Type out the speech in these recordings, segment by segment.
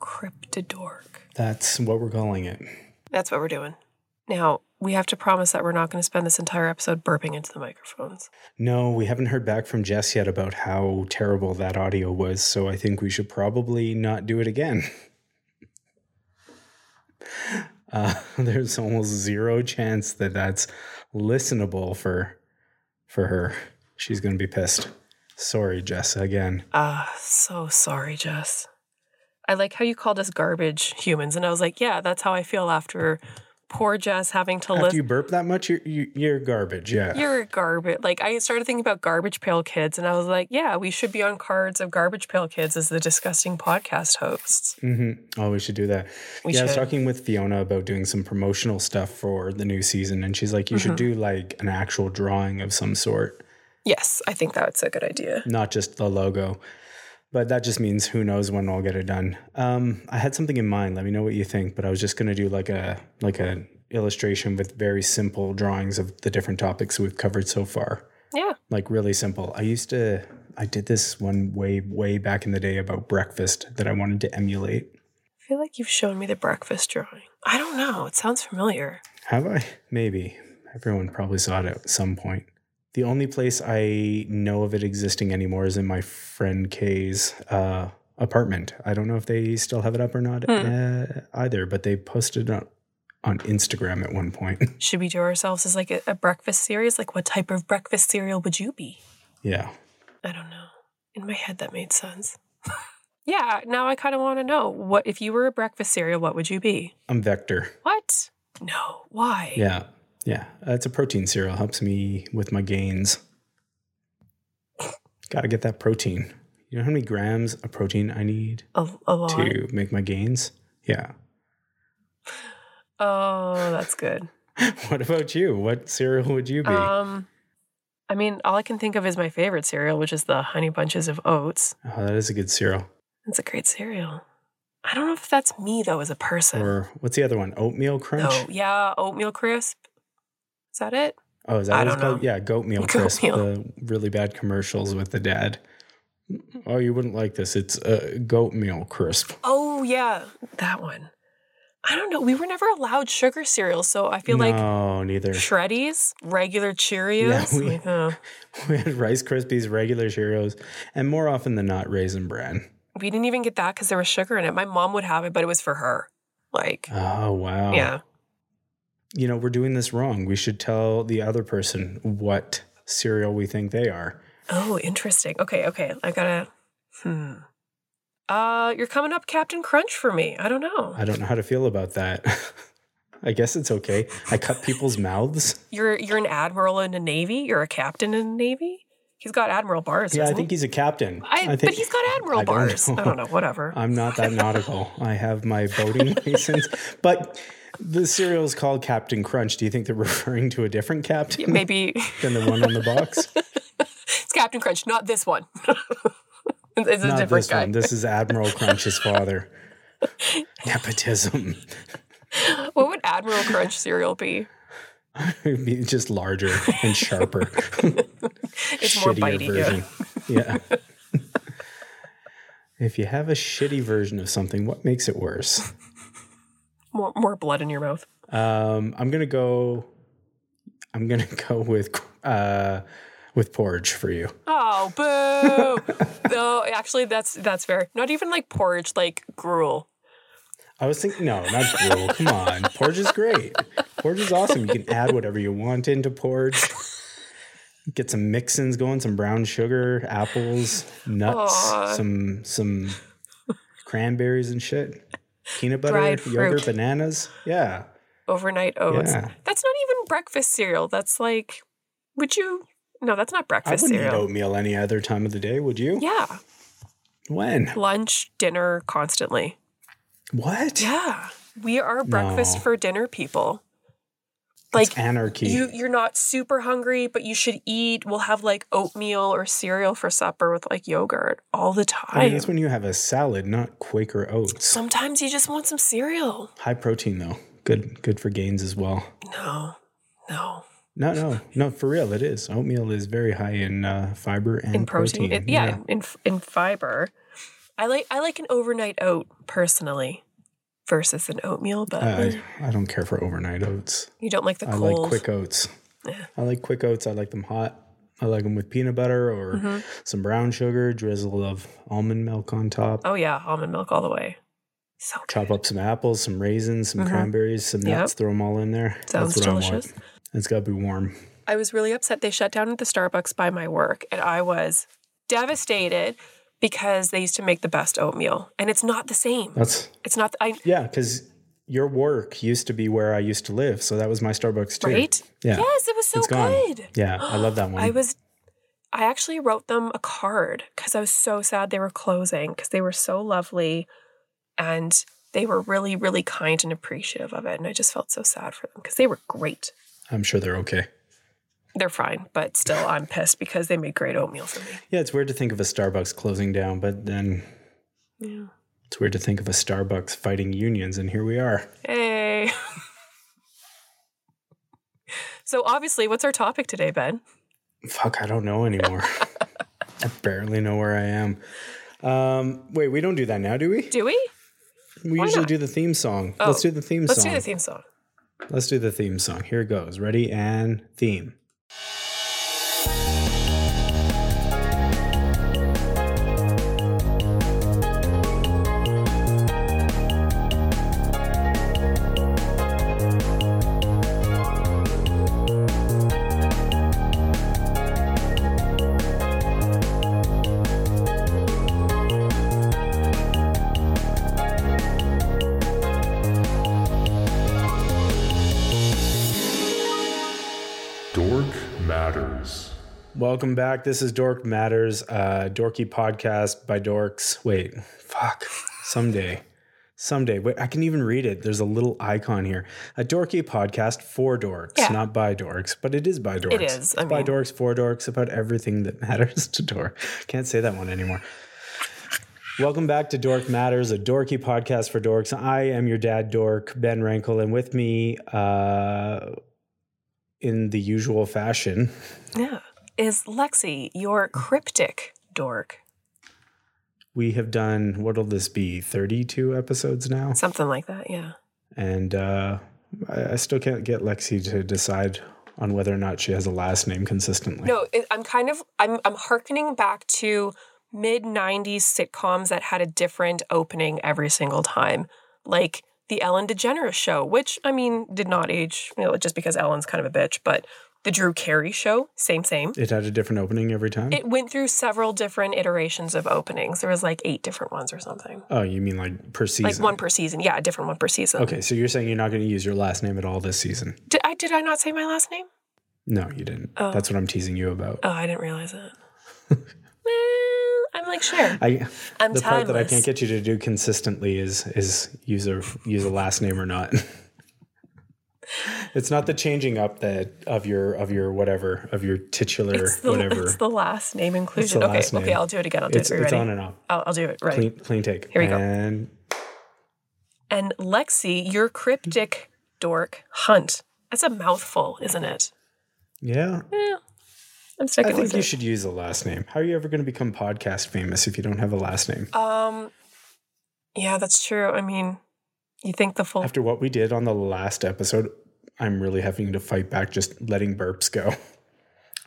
Cryptodork. That's what we're calling it. That's what we're doing. Now, we have to promise that we're not going to spend this entire episode burping into the microphones. No, we haven't heard back from Jess yet about how terrible that audio was, so I think we should probably not do it again. Uh, there's almost zero chance that that's listenable for for her. She's gonna be pissed. Sorry, Jess, again. Ah, so sorry, Jess. I like how you called us garbage humans, and I was like, yeah, that's how I feel after poor Jess having to listen. you burp that much, you're you, you're garbage. Yeah. You're garbage. Like I started thinking about Garbage Pail Kids, and I was like, yeah, we should be on cards of Garbage Pail Kids as the disgusting podcast hosts. hmm Oh, we should do that. We yeah, I was talking with Fiona about doing some promotional stuff for the new season, and she's like, you should Mm-hmm. do like an actual drawing of some sort, Yes, I think that's a good idea. not just the logo. But that just means who knows when I'll get it done. Um, I had something in mind. Let me know what you think. But I was just gonna do like a like a illustration with very simple drawings of the different topics we've covered so far. Yeah. Like really simple. I used to I did this one way way back in the day about breakfast that I wanted to emulate. I feel like you've shown me the breakfast drawing. I don't know. It sounds familiar. Have I? Maybe. Everyone probably saw it at some point. The only place I know of it existing anymore is in my friend Kay's uh, apartment. I don't know if they still have it up or not uh, either, but they posted it on, on Instagram at one point. Should we do ourselves as like a, a breakfast series? Like, what type of breakfast cereal would you be? yeah. I don't know. In my head, that made sense. yeah. Now I kind of want to know what if you were a breakfast cereal, what would you be? I'm Vector. What? No. Why? Yeah. Yeah. Uh, it's a protein cereal. Helps me with my gains. Got to get that protein. You know how many grams of protein I need A, a lot. to make my gains? Yeah. Oh, that's good. what about you? What cereal would you be? Um, I mean, all I can think of is my favorite cereal, which is the Honey Bunches of Oats. oh, that is a good cereal. It's a great cereal. I don't know if that's me though as a person. Or what's the other one? Oatmeal crunch? Oh, yeah, oatmeal crisp. Is that it? Oh, is that I what it's called? know. Yeah, goatmeal Goat crisp. meal. The really bad commercials with the dad. Oh, you wouldn't like this. It's uh, goat meal crisp. Oh, yeah, that one. I don't know. We were never allowed sugar cereals, so I feel like no, neither. Shreddies, regular Cheerios. Yeah, we- like, oh. We had Rice Krispies, regular Cheerios, and more often than not, Raisin Bran. we didn't even get that because there was sugar in it. My mom would have it, but it was for her. Like, Oh, wow. yeah. You know, we're doing this wrong. We should tell the other person what cereal we think they are. Oh, interesting. Okay, okay. I gotta. Hmm. Uh, you're coming up Captain Crunch for me. I don't know. I don't know how to feel about that. I guess it's okay. I cut people's mouths. You're you're an admiral in a navy. You're a captain in a navy. He's got admiral bars. Yeah, I think he? he's a captain. I, think but he's got admiral I bars. I don't know. Whatever. I'm not that nautical. I have my boating license, but the cereal is called Captain Crunch. Do you think they're referring to a different captain Maybe than the one on the box? it's Captain Crunch, not this one. it's a Not different this guy. one. This is Admiral Crunch's father. Nepotism. What would Admiral Crunch cereal be? It'd be just larger and sharper. It's more bitey. Yeah. version. Yeah. if you have a shitty version of something, what makes it worse? More more blood in your mouth. Um, I'm gonna go. I'm gonna go with uh, with porridge for you. Oh, boo! no, actually, that's that's fair. Not even like porridge, like gruel. I was thinking, no, not gruel. Come on, porridge is great. Porridge is awesome. You can add whatever you want into porridge. Get some mix-ins going, some brown sugar, apples, nuts, Aw. some some cranberries and shit. Peanut butter, Dried yogurt, fruit. bananas. Yeah. Overnight oats. Yeah. That's not even breakfast cereal. That's like, would you? No, that's not breakfast I wouldn't eat cereal. oatmeal any other time of the day, would you? Yeah, When? lunch, dinner, constantly. What? Yeah, we are breakfast No. for dinner people. It's Like anarchy. you, you're not super hungry, but you should eat. We'll have like oatmeal or cereal for supper with like yogurt all the I time. mean, that's when you have a salad, not Quaker oats. Sometimes you just want some cereal. High protein though. Good good for gains as well. No, no. No, no, no, for real, it is. Oatmeal is very high in uh, fiber and in protein. protein. It- yeah, In, in fiber. I like I like an overnight oat personally versus an oatmeal, but I, I don't care for overnight oats. you don't like the I cold. like quick oats. Yeah. I like quick oats. I like them hot. I like them with peanut butter or Mhm. some brown sugar, drizzle of almond milk on top. Oh yeah, almond milk all the way. So good. Chop up some apples, some raisins, some Mhm. cranberries, some Yep. nuts, throw them all in there. Sounds That's what I delicious. want. It's got to be warm. I was really upset. They shut down at the Starbucks by my work, and I was devastated because they used to make the best oatmeal, and it's not the same. That's, It's not. I yeah, because your work used to be where I used to live. So that was my Starbucks too. right. Yeah. Yes, it was so It's gone. good. Yeah, I love that one. I was. I actually wrote them a card because I was so sad they were closing because they were so lovely, and they were really, really kind and appreciative of it. And I just felt so sad for them because they were great. I'm sure they're okay. They're fine, but still, I'm pissed because they made great oatmeal for me. Yeah, it's weird to think of a Starbucks closing down, but then Yeah. it's weird to think of a Starbucks fighting unions, and here we are. Hey. so obviously, what's our topic today, Ben? Fuck, I don't know anymore. I barely know where I am. Um, wait, we don't do that now, do we? Do we? We Why usually not? do the theme song. Oh, Let's do the theme song. Let's do the theme song. Let's do the theme song. Here it goes. Ready and theme. Dork Welcome back. This is Dork Matters, uh, dorky podcast by dorks. Wait, fuck. Someday. Someday. Wait, I can even read it. There's a little icon here. A dorky podcast for dorks, Yeah. not by dorks, but it is by dorks. It is, I by mean- dorks, for dorks, about everything that matters to dork. Can't say that one anymore. Welcome back to Dork Matters, a dorky podcast for dorks. I am your dad, Dork, Ben Rankle, and with me, uh, in the usual fashion, Yeah. Is Lexi your cryptic dork? we have done what'll this be 32 episodes now Something like that, yeah. and uh, I, I still can't get lexi to decide on whether or not she has a last name consistently No, it, I'm kind of I'm I'm harkening back to mid '90s sitcoms that had a different opening every single time, like the Ellen DeGeneres show, which I mean did not age, you know, just because Ellen's kind of a bitch, but the Drew Carey show, same same. it had a different opening every time It went through several different iterations of openings. There was like eight different ones or something, oh you mean like per season like one per season. Yeah, a different one per season. okay so you're saying you're not going to use your last name at all this season Did I did I not say my last name? no you didn't Oh. that's what i'm teasing you about Oh, I didn't realize that. well, I'm like sure. I, I'm the part that I can't get you to do consistently is is use a use a last name or not. it's not the changing up that of your of your whatever of your titular It's the, whatever. it's the last name inclusion. okay, last okay. I'll do it again. I'll do It's, it. Are you it's ready? on and off. I'll, I'll do it. Right. Clean clean take. Here we go. And And Lexi, your cryptic dork hunt. That's a mouthful, isn't it? yeah, Yeah. I'm I sticking think with you it. should use a last name. How are you ever going to become podcast famous if you don't have a last name? Um, yeah, that's true. I mean, you think the full. After what we did on the last episode, I'm really having to fight back just letting burps go.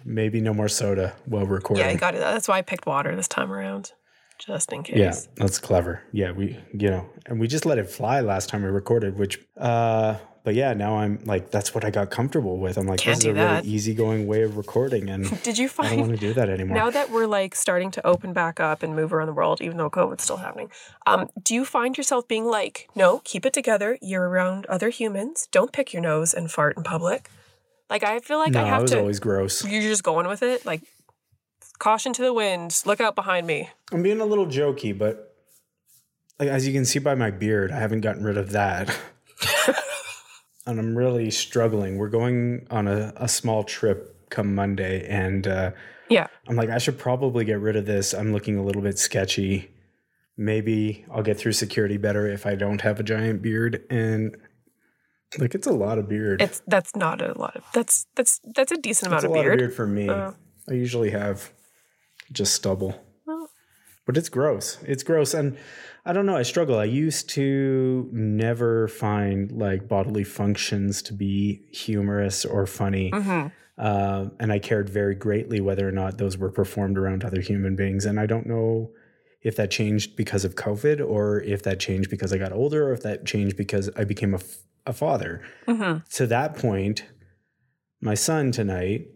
Maybe no more soda while recording. yeah, I got it. That's why I picked water this time around, just in case. Yeah, that's clever. Yeah, we, you know, and we just let it fly last time we recorded, which, uh, but yeah, now I'm like, that's what I got comfortable with. I'm like, Can't this is a that. really easygoing way of recording, and Did you find I don't want to do that anymore. now that we're like starting to open back up and move around the world, even though COVID's still happening? Um, do you find yourself being like, no, keep it together. You're around other humans. Don't pick your nose and fart in public. Like I feel like no, I I have was to. always gross. You're just going with it. Like caution to the wind. Look out behind me. I'm being a little jokey, but like as you can see by my beard, I haven't gotten rid of that. and I'm really struggling. We're going on a, a small trip come Monday, and uh, Yeah. I'm like, I should probably get rid of this. I'm looking a little bit sketchy. Maybe I'll get through security better if I don't have a giant beard. And like, it's a lot of beard. It's that's not a lot of that's that's that's a decent amount It's a of lot beard. of beard for me. Uh. I usually have just stubble. Well. but it's gross. It's gross. And I don't know. I struggle. I used to never find like bodily functions to be humorous or funny. hmm Uh, and I cared very greatly whether or not those were performed around other human beings. And I don't know if that changed because of COVID or if that changed because I got older or if that changed because I became a, f- a father. hmm To that point, my son tonight,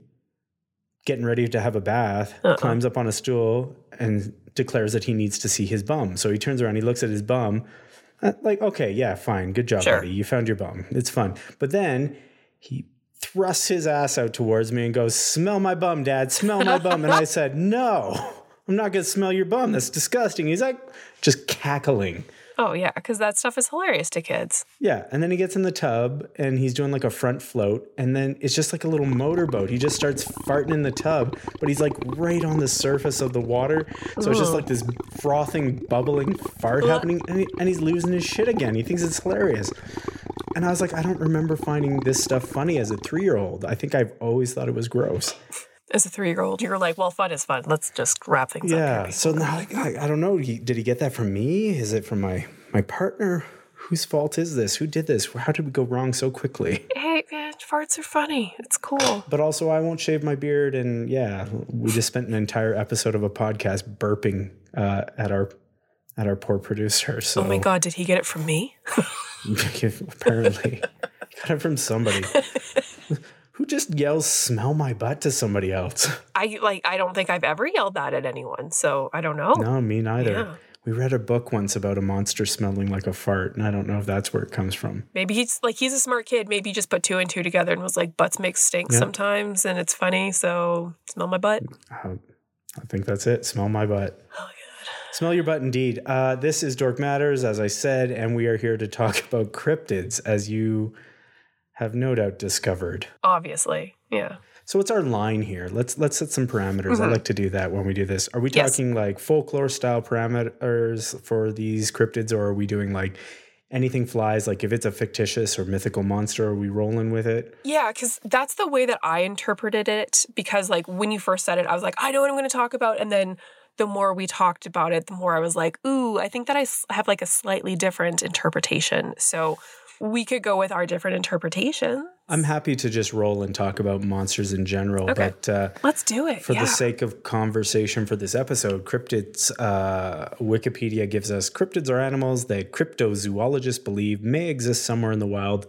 getting ready to have a bath, Uh-uh. climbs up on a stool and declares that he needs to see his bum. So he turns around, he looks at his bum. uh, Like, okay, yeah, fine. Good job, Sure. buddy. You found your bum. It's fun. But then he thrusts his ass out towards me and goes, Smell my bum, dad. Smell my bum. And I said, No, I'm not going to smell your bum. That's disgusting. He's like, just cackling. Oh yeah, because that stuff is hilarious to kids. Yeah, and then he gets in the tub and he's doing like a front float, and then it's just like a little motorboat. He just starts farting in the tub, but he's like right on the surface of the water, so it's just like this frothing, bubbling fart happening, and, he, and he's losing his shit again. He thinks it's hilarious, and I was like, I don't remember finding this stuff funny as a three-year-old. I think I've always thought it was gross. As a three-year-old, you're like, well, fun is fun. Let's just wrap things up. Yeah, so now like, I, I don't know. He, did he get that from me? Is it from my my partner? Whose fault is this? Who did this? How did we go wrong so quickly? Hey, man, farts are funny. It's cool. But also, I won't shave my beard, and yeah, we just spent an entire episode of a podcast burping uh, at our at our poor producer. So Oh my god, did he get it from me? apparently, got it from somebody who just yells "smell my butt" to somebody else. I like. I don't think I've ever yelled that at anyone, so I don't know. No, me neither. Yeah. We read a book once about a monster smelling like a fart, and I don't know if that's where it comes from. Maybe he's like he's a smart kid. Maybe he just put two and two together and was like, butts make stink Yeah. sometimes, and it's funny. So smell my butt. Uh, I think that's it. Smell my butt. Oh God. Smell your butt, indeed. Uh, this is Dork Matters, as I said, and we are here to talk about cryptids, as you have no doubt discovered. Obviously, yeah. So, what's our line here? Let's let's set some parameters. I Mhm. like to do that when we do this. Are we Yes. talking like folklore style parameters for these cryptids, or are we doing like anything flies? Like if it's a fictitious or mythical monster, are we rolling with it? Yeah, because that's the way that I interpreted it. Because, like, when you first said it, I was like, I know what I'm going to talk about. And then the more we talked about it, the more I was like, ooh, I think that i have like a slightly different interpretation. So we could go with our different interpretations. I'm happy to just roll and talk about monsters in general, Okay. but uh, Let's do it. For yeah. the sake of conversation for this episode, cryptids, uh, Wikipedia gives us cryptids are animals that cryptozoologists believe may exist somewhere in the wild,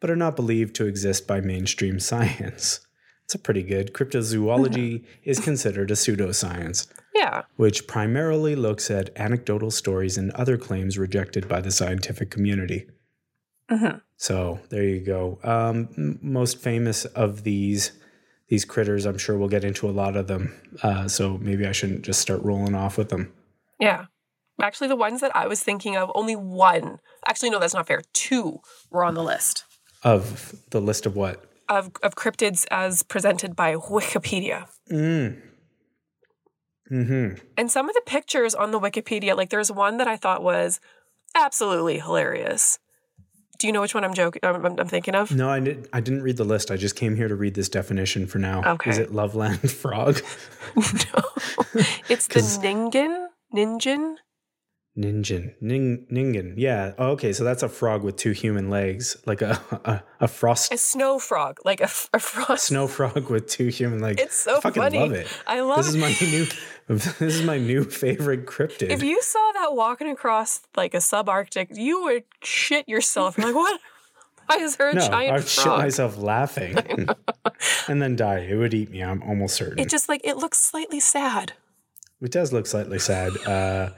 but are not believed to exist by mainstream science. It's a pretty good. Cryptozoology is considered a pseudoscience, yeah. which primarily looks at anecdotal stories and other claims rejected by the scientific community. Hmm So there you go. Um, most famous of these these critters, I'm sure we'll get into a lot of them. Uh, so maybe I shouldn't just start rolling off with them. Yeah. Actually, the ones that I was thinking of, only one. Actually, no, that's not fair. Two were on the list Of the list of what? of, of cryptids as presented by Wikipedia. Mm. Hmm. And some of the pictures on the Wikipedia, like there's one that I thought was absolutely hilarious. Do you know which one I'm joking? I'm, I'm thinking of. No, I didn't. I didn't read the list. I just came here to read this definition for now. Okay. Is it Loveland frog? no, it's the Ningen. Ningen. Ningen. Ning, ningen. Yeah. Oh, okay. So that's a frog with two human legs, like a a, a frost A snow frog, like a frost. snow frog with two human legs. It's so I fucking funny. love it. I love this is my new this is my new favorite cryptid. If you saw that walking across like a subarctic, you would shit yourself. You're like, what? Why is there a no, giant I'd shit myself laughing and then die. It would eat me. I'm almost certain. It just like it looks slightly sad. it does look slightly sad. Uh,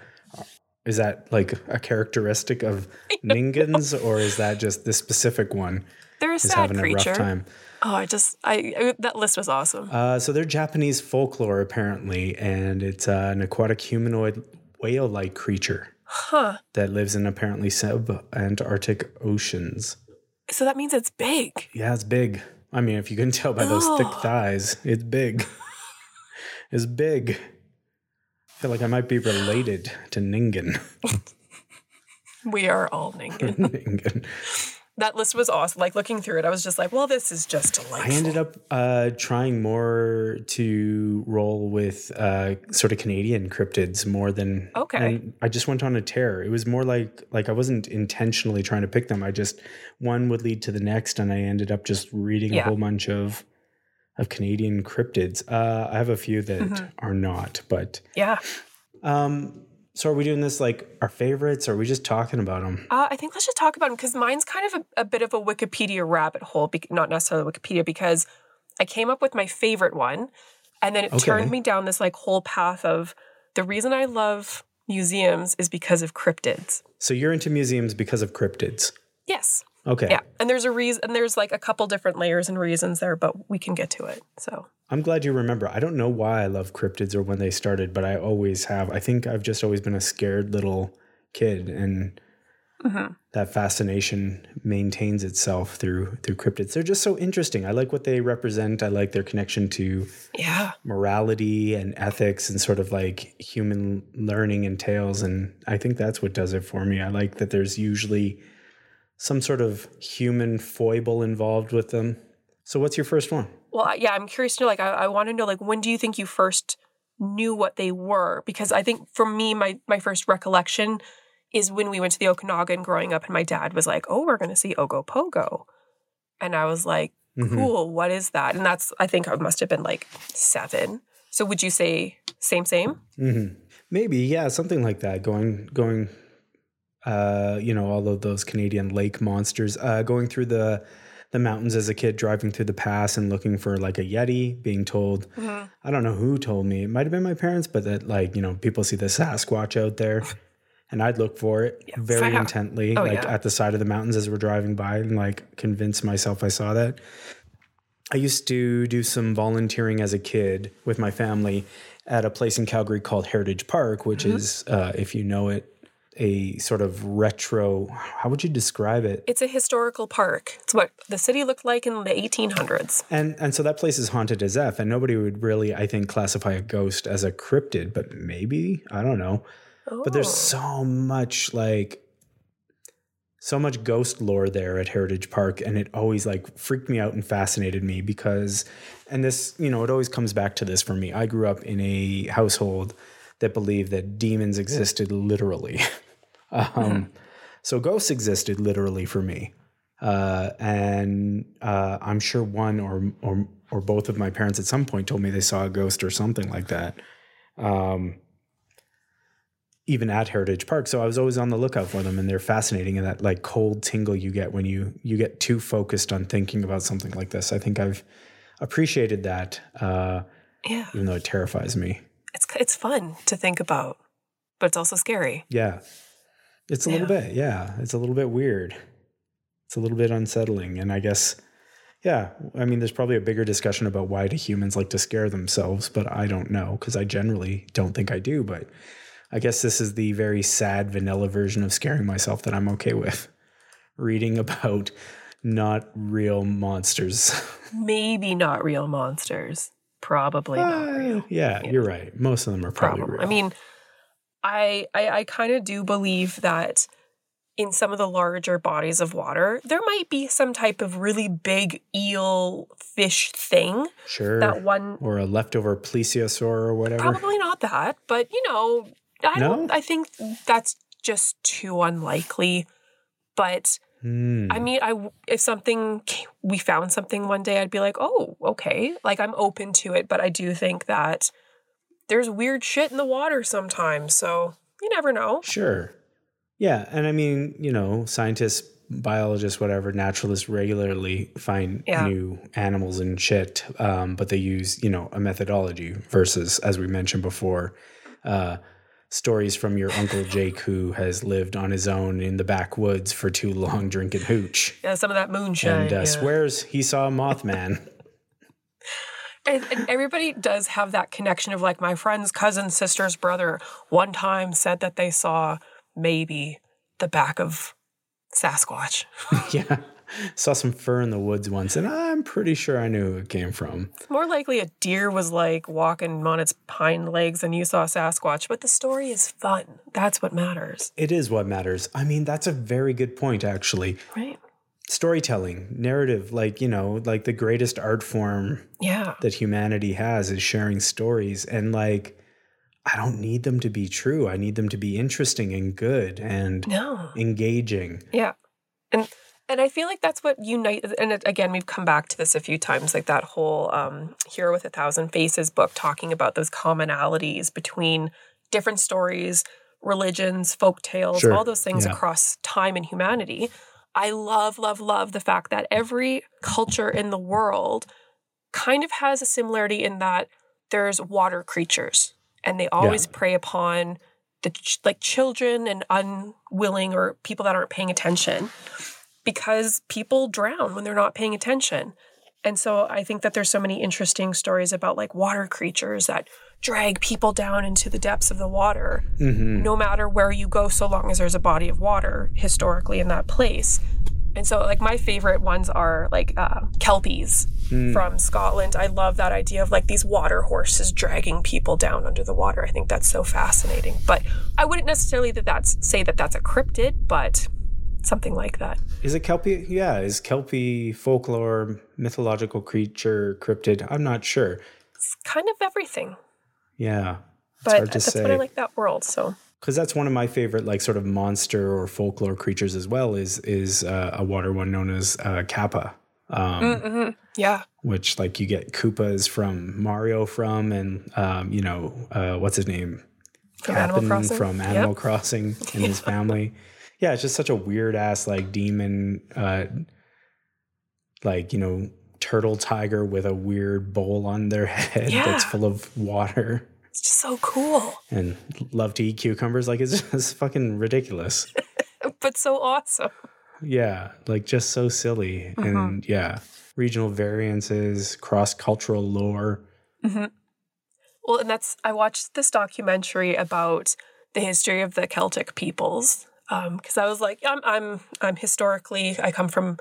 is that like a characteristic of Ningens, or is that just this specific one They're a is sad having creature. a rough time? Oh, I just I, I that list was awesome. Uh, so they're Japanese folklore apparently, and it's uh, an aquatic humanoid whale-like creature Huh. that lives in apparently sub-Antarctic oceans. So that means it's big. Yeah, it's big. I mean, if you can tell by those thick thighs, it's big. it's big. I feel like I might be related to Ningen. We are all Ningen. Ningen. that list was awesome. Like looking through it, I was just like, well, this is just delightful. I ended up uh, trying more to roll with uh, sort of Canadian cryptids more than Okay. and I just went on a tear. It was more like like I wasn't intentionally trying to pick them. I just one would lead to the next, and I ended up just reading a whole bunch of of Canadian cryptids. Uh, I have a few that Mm-hmm. are not, but Yeah. um, so are we doing this like our favorites? Or are we just talking about them? Uh, I think let's just talk about them because mine's kind of a, a bit of a Wikipedia rabbit hole, bec- not necessarily Wikipedia, because I came up with my favorite one, and then it Okay. turned me down this like whole path of the reason I love museums is because of cryptids. So you're into museums because of cryptids. Yes. Okay. Yeah. And there's a reason, and there's like a couple different layers and reasons there, but we can get to it. So, I'm glad you remember. I don't know why I love cryptids or when they started, but I always have. I think I've just always been a scared little kid, and Mhm. that fascination maintains itself through through cryptids. They're just so interesting. I like what they represent. I like their connection to yeah. morality and ethics and sort of like human learning and tales. And I think that's what does it for me. I like that there's usually some sort of human foible involved with them. So, what's your first one? Well, yeah, I'm curious to know, like, I, I want to know, like, when do you think you first knew what they were? Because I think for me, my my first recollection is when we went to the Okanagan growing up, and my dad was like, "Oh, we're going to see Ogopogo," and I was like, Mhm. "Cool, what is that?" And that's I think I must have been like seven. So would you say same, same? hmm Maybe, yeah, something like that. Going, going, uh, you know, all of those Canadian lake monsters. Uh, going through the the mountains as a kid, driving through the pass and looking for like a yeti. Being told, Mhm. I don't know who told me. It might have been my parents, but that like you know, people see the Sasquatch out there, and I'd look for it Yeah, very intently, Oh, like yeah. at the side of the mountains as we're driving by, and like convince myself I saw that. I used to do some volunteering as a kid with my family at a place in Calgary called Heritage Park, which Mm-hmm. is, uh, if you know it, a sort of retro. How would you describe it? It's a historical park. It's what the city looked like in the 1800s. And and so that place is haunted as f, and nobody would really, I think, classify a ghost as a cryptid, but maybe I don't know. But there's Oh. so much like so much ghost lore there at Heritage Park and it always like freaked me out and fascinated me because and this, you know, it always comes back to this for me. I grew up in a household that believed that demons existed literally. um, so ghosts existed literally for me. Uh, and uh, I'm sure one or, or or both of my parents at some point told me they saw a ghost or something like that. Um, even at Heritage Park. So I was always on the lookout for them and they're fascinating and that like cold tingle you get when you you get too focused on thinking about something like this. I think I've appreciated that, uh, yeah, even though it terrifies me. it's it's fun to think about, but it's also scary. Yeah. It's a little bit, yeah. It's a little bit weird. It's a little bit unsettling. And I guess, yeah, I mean, there's probably a bigger discussion about why do humans like to scare themselves, but I don't know because I generally don't think I do. But I guess this is the very sad vanilla version of scaring myself that I'm okay with. Reading about not real monsters. Maybe not real monsters. Probably not real. Uh, yeah, you're right. Most of them are probably problem. real. I mean, I I, I kind of do believe that in some of the larger bodies of water, there might be some type of really big eel fish thing. sure. That one or a leftover plesiosaur or whatever. probably not that, but you know, I don't I think that's just too unlikely. But Hmm. I mean, I if something we found something one day, I'd be like, oh, okay, like I'm open to it. But I do think that there's weird shit in the water sometimes, so you never know. Sure. Yeah. And I mean, you know, scientists, biologists, whatever, naturalists regularly find Yeah. new animals and shit, um, but they use, you know, a methodology versus, as we mentioned before, uh, stories from your Uncle Jake who has lived on his own in the backwoods for too long drinking hooch Yeah, some of that moonshine. and uh, yeah. swears he saw a Mothman. And, and everybody does have that connection of like my friend's cousin, sister's brother. One time said that they saw maybe the back of Sasquatch. yeah. Saw some fur in the woods once, and I'm pretty sure I knew who it came from. More likely, a deer was like walking on its hind legs and you saw Sasquatch, but the story is fun. That's what matters, It is what matters. I mean, that's a very good point, actually. right? Storytelling, narrative, like, you know, like the greatest art form Yeah. that humanity has is sharing stories. And like, I don't need them to be true. I need them to be interesting and good and No. engaging. Yeah. And and I feel like that's what unite and it, again we've come back to this a few times like that whole um Hero with a Thousand Faces book talking about those commonalities between different stories, religions, folk tales, Sure. all those things Yeah. across time and humanity. I love love love the fact that every culture in the world kind of has a similarity in that there's water creatures and they always prey upon the ch- like children and unwilling or people that aren't paying attention because people drown when they're not paying attention. And so I think that there's so many interesting stories about like water creatures that drag people down into the depths of the water hmm no matter where you go so long as there's a body of water historically in that place. And so like my favorite ones are like uh, kelpies from Scotland. I love that idea of like these water horses dragging people down under the water. I think that's so fascinating. But I wouldn't necessarily that that's say that that's a cryptid, but something like that. Is it Kelpie? Yeah. Is Kelpie folklore, mythological creature, cryptid? I'm not sure. It's kind of everything. Yeah. But that's say. what I like that world. So because that's one of my favorite like sort of monster or folklore creatures as well is is uh, a water one known as uh, kappa um, mhm. yeah, which like you get koopas from mario from and um, you know uh, what's his name From Animal Crossing? from Yep. animal crossing and his family yeah it's just such a weird ass like demon uh, like you know turtle tiger with a weird bowl on their head that's full of water it's just so cool, and love to eat cucumbers. Like it's just fucking ridiculous. but so awesome. yeah, like just so silly. Mm-hmm. And yeah, regional variances, cross cultural lore. Well, and that's I watched this documentary about the history of the Celtic peoples because I was like, I'm I'm I'm historically I come from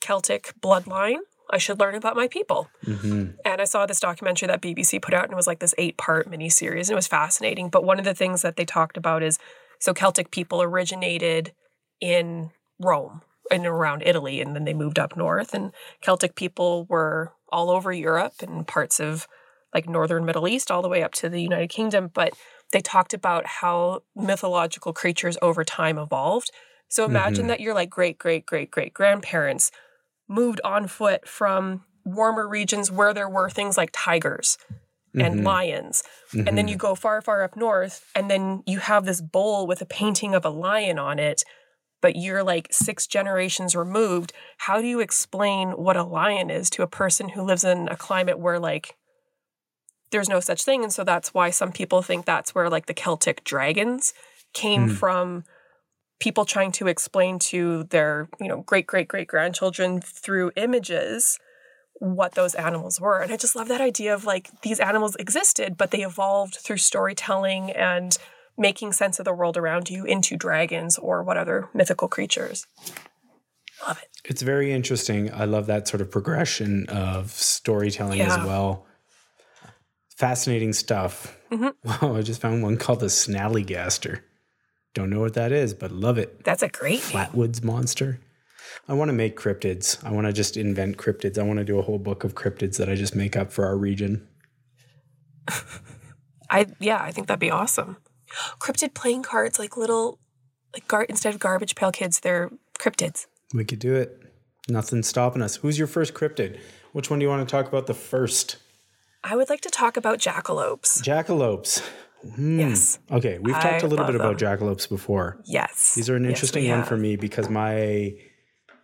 Celtic bloodline. I should learn about my people. hmm And I saw this documentary that BBC put out, and it was like this eight part miniseries, and it was fascinating. But one of the things that they talked about is so Celtic people originated in Rome and around Italy, and then they moved up north. And Celtic people were all over Europe and parts of like northern Middle East, all the way up to the United Kingdom. But they talked about how mythological creatures over time evolved. So imagine Mhm. that your like great great great great grandparents moved on foot from warmer regions where there were things like tigers and Mhm. lions. And then you go far, far up north, and then you have this bowl with a painting of a lion on it, but you're like six generations removed. How do you explain what a lion is to a person who lives in a climate where like there's no such thing? And so that's why some people think that's where like the Celtic dragons came Hmm. from people trying to explain to their, you know, great great great grandchildren through images what those animals were. And I just love that idea of like these animals existed, but they evolved through storytelling and making sense of the world around you into dragons or what other mythical creatures. Love it. It's very interesting. I love that sort of progression of storytelling as well. Fascinating stuff. Mhm. Wow, I just found one called the Snallygaster. Don't know what that is, but love it. That's a great name. Flatwoods monster. I want to make cryptids. I want to just invent cryptids. I want to do a whole book of cryptids that I just make up for our region. I yeah, I think that'd be awesome. Cryptid playing cards, like little like gar- instead of garbage pail kids, they're cryptids. We could do it. Nothing's stopping us. Who's your first cryptid? Which one do you want to talk about the first? I would like to talk about jackalopes. Jackalopes. Hmm. Yes. Okay, we've talked a little love bit about them. jackalopes before. Yes. These are an Yes, interesting we one have. for me because my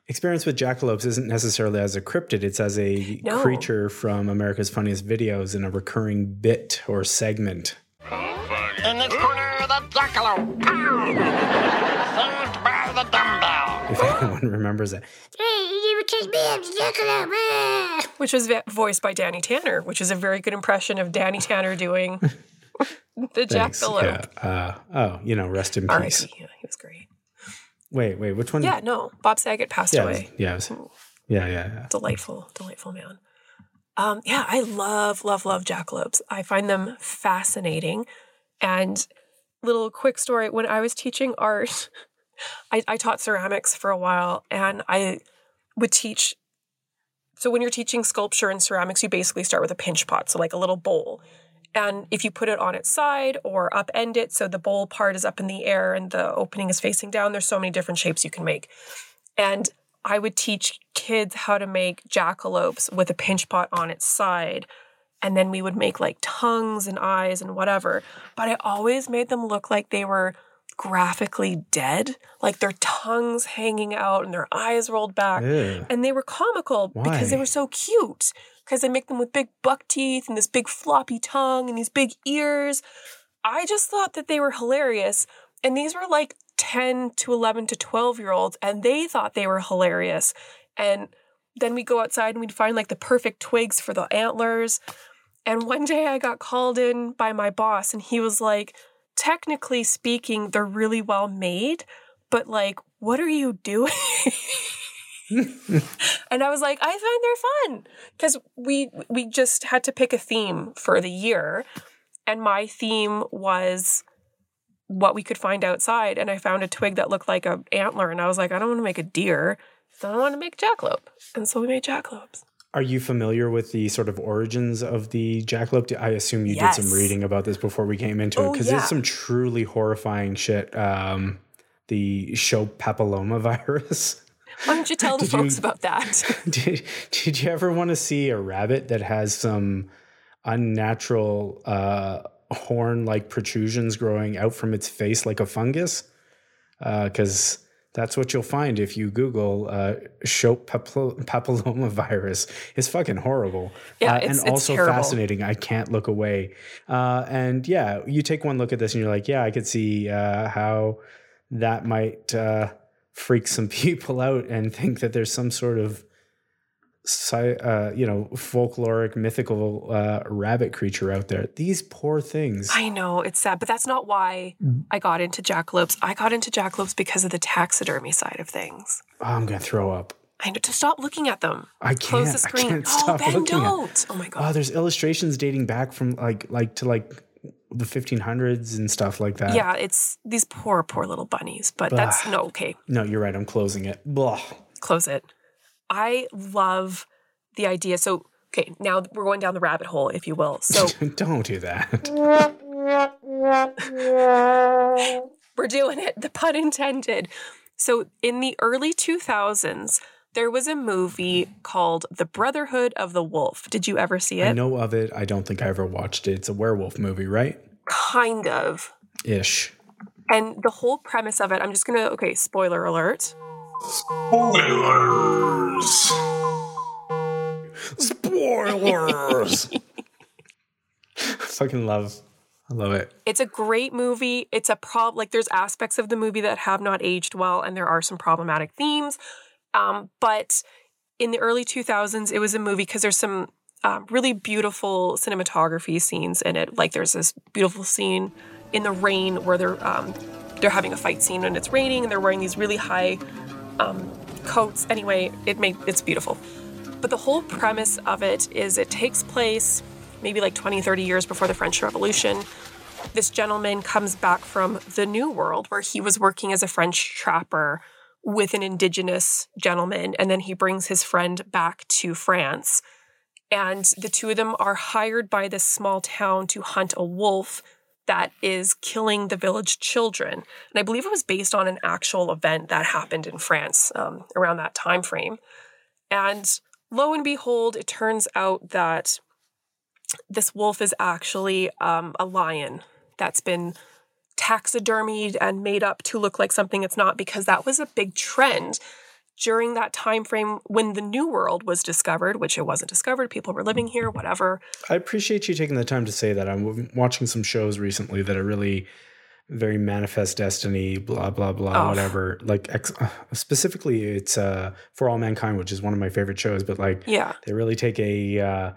experience with jackalopes isn't necessarily as a cryptid, it's as a No. creature from America's Funniest Videos in a recurring bit or segment. In this corner, the jackalope. Saved by the dumbbell. If anyone remembers that. which was voiced by Danny Tanner, which is a very good impression of Danny Tanner doing the Thanks. jackalope. Yeah. Uh, oh, you know, rest in peace. Yeah, he was great. Wait, wait, which one? Yeah, no, Bob Saget passed yeah, away. yeah, was- yeah, yeah, yeah. Delightful, delightful man. Um, yeah, I love, love, love jackalopes. I find them fascinating. And little quick story: when I was teaching art, I, I taught ceramics for a while, and I would teach. So when you're teaching sculpture and ceramics, you basically start with a pinch pot, so like a little bowl. And if you put it on its side or upend it, so the bowl part is up in the air and the opening is facing down, there's so many different shapes you can make. And I would teach kids how to make jackalopes with a pinch pot on its side. And then we would make like tongues and eyes and whatever. But I always made them look like they were graphically dead, like their tongues hanging out and their eyes rolled back. Ew. And they were comical because they were so cute. Because I make them with big buck teeth and this big floppy tongue and these big ears. I just thought that they were hilarious. And these were like 10 to 11 to 12 year olds, and they thought they were hilarious. And then we'd go outside and we'd find like the perfect twigs for the antlers. And one day I got called in by my boss, and he was like, technically speaking, they're really well made, but like, what are you doing? and I was like, I find they're fun because we we just had to pick a theme for the year, and my theme was what we could find outside. And I found a twig that looked like an antler, and I was like, I don't want to make a deer, so I want to make jackalope, and so we made jackalopes. Are you familiar with the sort of origins of the jackalope? I assume you did some reading about this before we came into it Oh, because yeah. it's some truly horrifying shit. Um, the show papilloma virus. Why don't you tell the Did you- folks about that? did, did you ever want to see a rabbit that has some unnatural uh, horn like protrusions growing out from its face like a fungus? Because that's what you'll find if you Google uh, Shope papilloma virus. It's fucking horrible. Yeah, Uh, and also terrible. fascinating. I can't look away. Uh, and yeah, you take one look at this and you're like, yeah, I could see uh, how that might uh, freak some people out and think that there's some sort of uh, you know folkloric mythical uh, rabbit creature out there these poor things I know it's sad, but that's not why I got into jackalopes. I got into jackalopes because of the taxidermy side of things. oh, i'm gonna throw up I know to stop looking at them. i can't Close the screen. i can't oh, stop Ben, looking at don't. Oh my god. oh there's illustrations dating back from like like to like the 1500s and stuff like that yeah, it's these poor, poor little bunnies. But that's no okay. no you're right i'm closing it Blah. Close it. I love the idea. So okay, now we're going down the rabbit hole, if you will. So don't do that We're doing it, the pun intended. So, in the early 2000s, there was a movie called The Brotherhood of the Wolf. Did you ever see it? i know of it i don't think i ever watched it it's a werewolf movie right Kind of. ish And the whole premise of it, I'm just going to, okay, spoiler alert. Spoilers! Spoilers fucking love i love it It's a great movie. It's a prob like there's aspects of the movie that have not aged well, and there are some problematic themes. Um, but in the early 2000s, it was a movie because there's some um, really beautiful cinematography scenes in it. Like there's this beautiful scene in the rain where they're um, they're having a fight scene and it's raining, and they're wearing these really high um, coats. Anyway, it made it's beautiful. But the whole premise of it is it takes place maybe like 20, 30 years before the French Revolution. This gentleman comes back from the New World where he was working as a French trapper with an indigenous gentleman. And then he brings his friend back to France. And the two of them are hired by this small town to hunt a wolf that is killing the village children. And I believe it was based on an actual event that happened in France um, around that time frame. And lo and behold, it turns out that this wolf is actually um, a lion that's been taxidermied and made up to look like something it's not because that was a big trend during that time frame when the new world was discovered which it wasn't discovered people were living here whatever I appreciate you taking the time to say that. I'm watching some shows recently that are really very manifest destiny, blah blah blah, Oh. whatever. Like ex- specifically, it's uh, for all mankind, which is one of my favorite shows. But like, yeah they really take a, uh,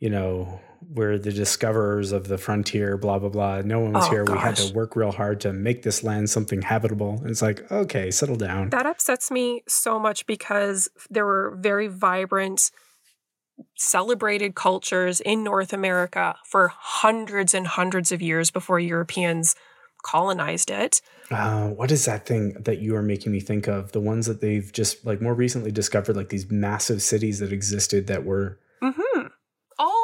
you know, we're the discoverers of the frontier, blah blah blah. No one was Oh, here. We had to work real hard to make this land something habitable. And it's like, okay, settle down. that upsets me so much because there were very vibrant celebrated cultures in North America for hundreds and hundreds of years before Europeans colonized it. Uh, what is that thing that you are making me think of? The ones that they've just like more recently discovered, like these massive cities that existed that were. hmm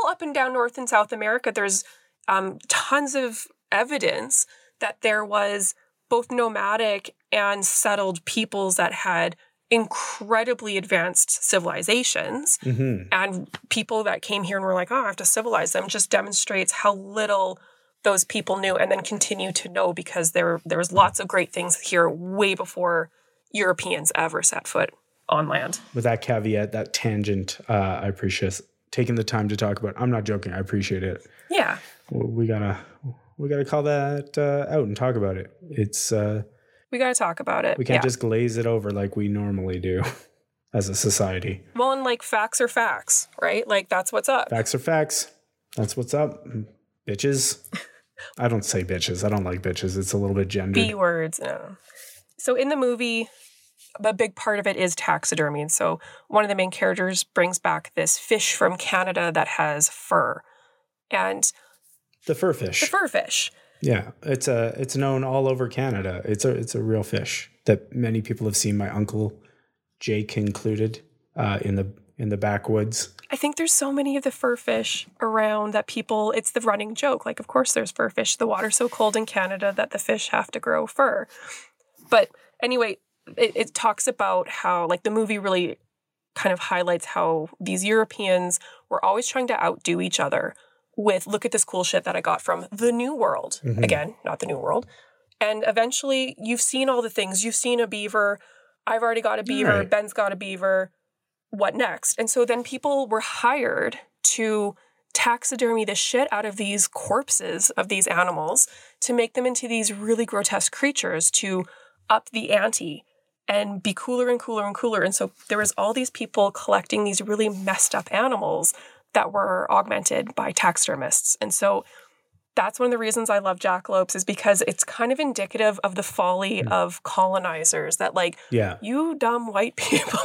All up and down North and South America, there's um, tons of evidence that there was both nomadic and settled peoples that had incredibly advanced civilizations. Mhm. And people that came here and were like, oh, I have to civilize them just demonstrates how little those people knew and then continue to know because there, there was lots of great things here way before Europeans ever set foot on land. With that caveat, that tangent, uh, I appreciate taking the time to talk about. I'm not joking. I appreciate it. Yeah. We gotta we gotta call that uh, out and talk about it. It's uh, We got to talk about it. we can't yeah. just glaze it over like we normally do as a society. Well, and like facts are facts, right? Like that's what's up. Facts are facts. That's what's up, bitches. I don't say bitches. I don't like bitches. It's a little bit gendered. B words. No. So in the movie, a big part of it is taxidermy. And so one of the main characters brings back this fish from Canada that has fur. And the fur fish. the fur fish. Yeah, it's a it's known all over Canada. It's a it's a real fish that many people have seen. My uncle Jake included uh, in the in the backwoods. I think there's so many of the fur fish around that people, it's the running joke. Like, of course, there's fur fish. The water's so cold in Canada that the fish have to grow fur. But anyway, it, it talks about how, like, the movie really kind of highlights how these Europeans were always trying to outdo each other with, look at this cool shit that I got from the New World. Mhm. Again, not the New World. And eventually, you've seen all the things. You've seen a beaver. I've already got a beaver. Right. Ben's got a beaver what next? And so then people were hired to taxidermy the shit out of these corpses of these animals to make them into these really grotesque creatures to up the ante and be cooler and cooler and cooler. And so there was all these people collecting these really messed up animals that were augmented by taxidermists. And so that's one of the reasons I love jackalopes is because it's kind of indicative of the folly hmm. of colonizers that like Yeah, you dumb white people.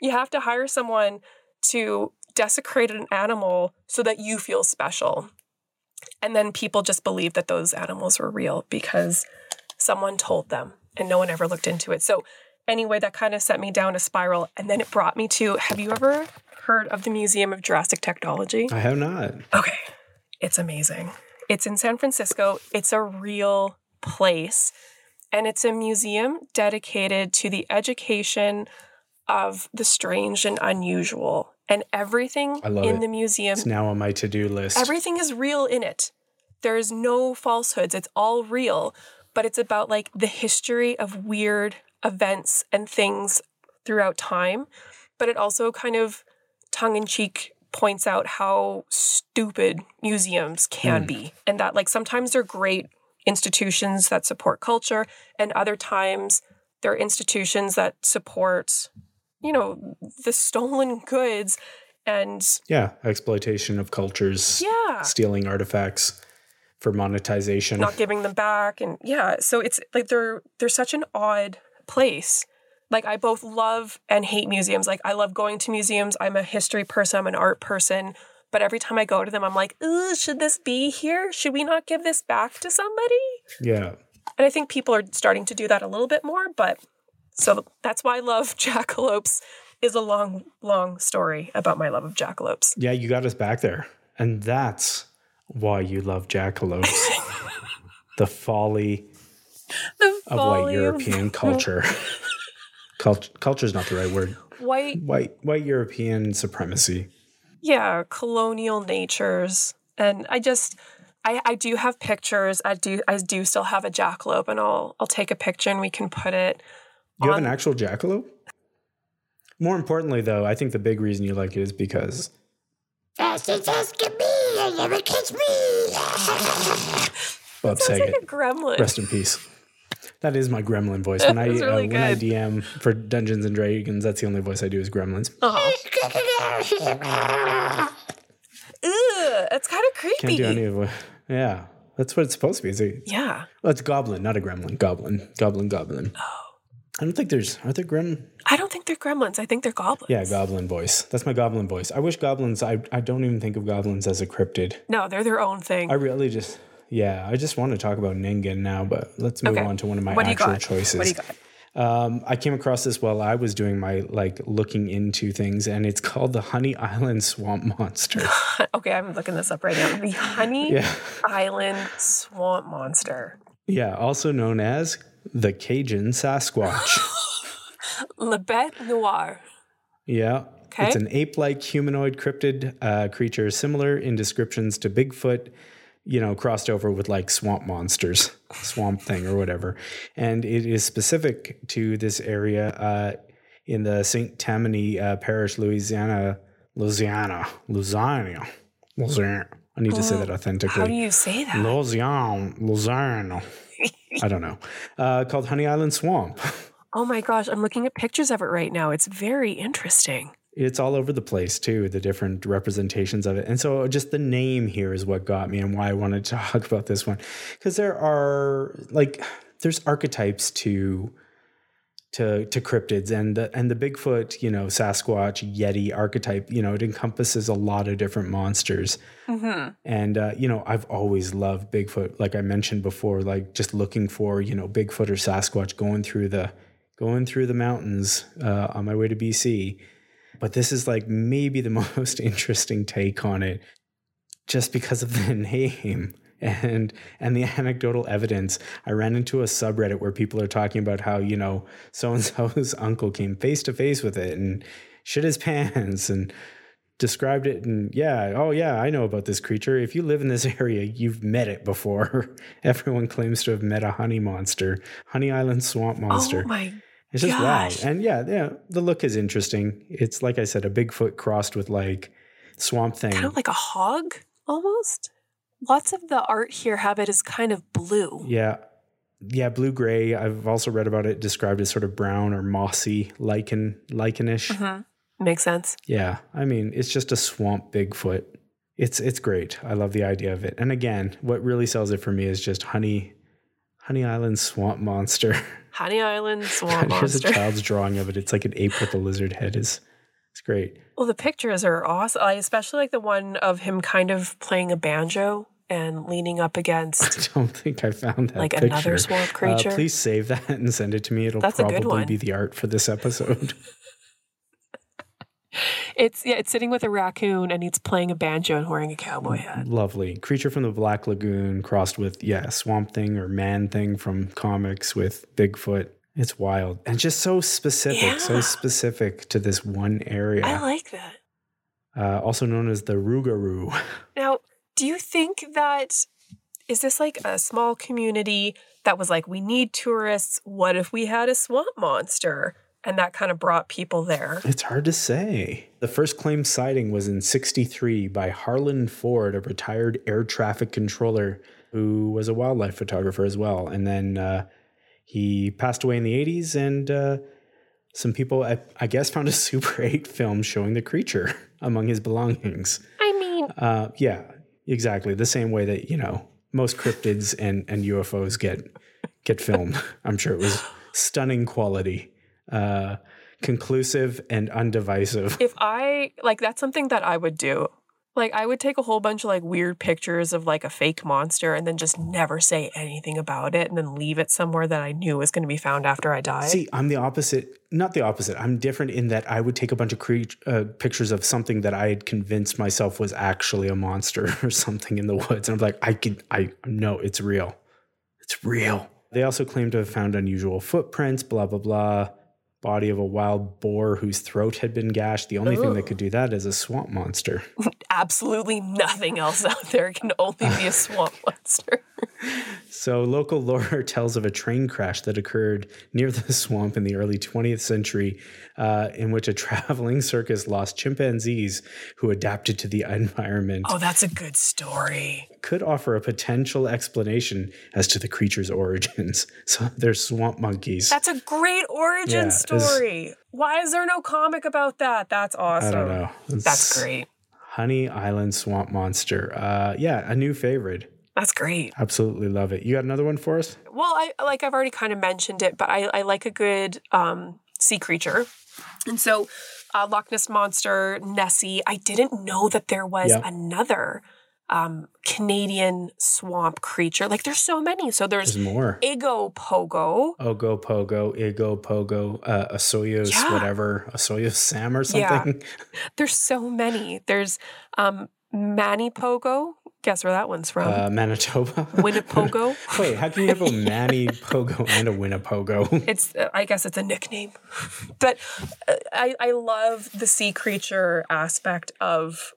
you have to hire someone to desecrate an animal so that you feel special. And then people just believe that those animals were real because someone told them and no one ever looked into it. So, anyway, that kind of set me down a spiral. And then it brought me to have you ever heard of the Museum of Jurassic Technology? I have not. Okay. It's amazing. It's in San Francisco. It's a real place. And it's a museum dedicated to the education of the strange and unusual. And everything in it. the museum, It's now on my to do list. everything is real in it. There's no falsehoods. It's all real. But it's about like the history of weird events and things throughout time. But it also kind of tongue in cheek points out how stupid museums can Hmm. be. And that like sometimes they're great institutions that support culture, and other times they're institutions that support, you know, the stolen goods and yeah, exploitation of cultures, yeah. stealing artifacts for monetization. not giving them back and yeah so it's like they're they're such an odd place. Like i both love and hate museums. Like i love going to museums. I'm a history person i'm an art person but every time i go to them i'm like should this be here? Should we not give this back to somebody? Yeah, and i think people are starting to do that a little bit more but so that's why i love jackalopes is a long long story about my love of jackalopes. Yeah, you got us back there, and that's why you love jackalopes. the folly the of white folly European culture. Cult- culture is not the right word. white White white European supremacy. yeah colonial natures and i just i i do have pictures i do i do still have a jackalope and i'll i'll take a picture and we can put it You have an actual jackalope? More importantly, though, I think the big reason you like it is because Fast as fast can be, you'll never catch me. Bob sounds Saget, like a gremlin rest in peace. That is my gremlin voice. When I really uh, when I. DM for Dungeons and Dragons, that's the only voice I do is gremlins. oh Ugh, it's kind of creepy. Can't creepy do any of it. Yeah, that's what it's supposed to be. It's a, yeah well, it's goblin, not a gremlin. Goblin, goblin, goblin. Oh. I don't think there's are there gremlin? i don't think they're gremlins i think they're goblins Yeah, goblin voice. That's my goblin voice. I wish goblins. I I don't even think of goblins as a cryptid. no they're their own thing I really just Yeah, I just want to talk about Ningen now, but let's move Okay. on to one of my What actual choices. What do you got? Um, I came across this while I was doing my like looking into things, and it's called the Honey Island Swamp Monster. Okay, I'm looking this up right now. The Honey yeah, Island Swamp Monster. yeah, also known as the Cajun Sasquatch. Le Bête Noir. Yeah. Okay. It's an ape like humanoid cryptid uh, creature similar in descriptions to Bigfoot, you know, crossed over with like swamp monsters, swamp thing or whatever. And it is specific to this area uh, in the St. Tammany uh, Parish, Louisiana, Louisiana, Louisiana, Louisiana. I need to say that authentically. How do you say that? Louisiana, Louisiana. I don't know. Uh, called Honey Island Swamp. Oh my gosh, I'm looking at pictures of it right now. It's very interesting. it's all over the place too the different representations of it. And so just the name here is what got me and why i wanted to talk about this one. Because there are like there's archetypes to to to cryptids. And the and the bigfoot you know sasquatch yeti archetype you know it encompasses a lot of different monsters. Hmm and uh, you know i've always loved bigfoot. Like i mentioned before like just looking for you know bigfoot or sasquatch going through the going through the mountains uh, on my way to bc but this is like maybe the most interesting take on it just because of the name and and the anecdotal evidence. I ran into a subreddit where people are talking about how you know so and so's uncle came face to face with it and shit his pants and described it and yeah oh yeah i know about this creature. If you live in this area you've met it before. Everyone claims to have met a honey monster honey island swamp monster. Oh my it's just gosh. wow. And yeah, yeah, the look is interesting. It's like I said, a Bigfoot crossed with like swamp thing. kind of like a hog almost. Lots of the art here have it as kind of blue. yeah. Yeah, blue gray. I've also read about it described as sort of brown or mossy, lichen lichenish. Mhm. Makes sense. Yeah. I mean, it's just a swamp Bigfoot. It's it's great. I love the idea of it. And again, what really sells it for me is just honey Honey Island swamp monster. Honey Island Swamp Here's a Monster. child's drawing of it. It's like an ape with a lizard head. Is it's great. Well, the pictures are awesome. I especially like the one of him kind of playing a banjo and leaning up against I don't think I found that like picture. another swamp Uh, creature. please save that and send it to me. It'll That's probably be the art for this episode. It's yeah, it's sitting with a raccoon and it's playing a banjo and wearing a cowboy hat. Lovely. Creature from the Black Lagoon crossed with, yeah, Swamp Thing or Man Thing from comics with Bigfoot. It's wild. And just so specific, so specific to this one area. I like that. uh, also known as the Rougarou. Now, do you think that is this like a small community that was like, we need tourists? What if we had a swamp monster? And that kind of brought people there. It's hard to say. The first claimed sighting was in 63 by Harlan Ford, a retired air traffic controller who was a wildlife photographer as well. And then uh, he passed away in the 80s, and uh, some people, I, I guess, found a Super 8 film showing the creature among his belongings. I mean, Uh, yeah, exactly. The same way that, you know, most cryptids and, and UFOs get get filmed. I'm sure it was stunning quality, uh, conclusive and undivisive. if I like that's something that I would do. Like I would take a whole bunch of like weird pictures of like a fake monster and then just never say anything about it and then leave it somewhere that I knew was going to be found after I died. See, I'm the opposite. Not the opposite. I'm different in that I would take a bunch of cre- uh, pictures of something that I had convinced myself was actually a monster or something in the woods, and I'm like, I can, I know it's real. It's real. They also claim to have found unusual footprints. Blah blah blah. Body of a wild boar whose throat had been gashed. The only thing that could do that is a swamp monster. Absolutely nothing else out there can only be a swamp monster. So, local lore tells of a train crash that occurred near the swamp in the early 20th century, uh, in which a traveling circus lost chimpanzees who adapted to the environment. Oh, that's a good story. Could offer a potential explanation as to the creature's origins. So, they're swamp monkeys. That's a great origin Yeah, story. Why is there no comic about that? That's awesome. I don't know. That's great. Honey Island Swamp Monster. Uh, yeah, a new favorite. That's great. Absolutely love it. You got another one for us? Well, I like I've already kind of mentioned it, but I, I like a good um, sea creature, and so uh, Loch Ness monster Nessie. I didn't know that there was Yeah. another um, Canadian swamp creature. Like there's so many. So there's There's more. Igo Pogo. Ogopogo, Igo Pogo, uh, a Soyuz, Yeah. whatever, a Soyuz Sam or Yeah. something. There's so many. There's um, Manipogo. Guess where that one's from? Uh, Manitoba. Winnipogo. Wait, how can you have a Manipogo and a Winnipogo? it's uh, I guess it's a nickname, but uh, I I love the sea creature aspect of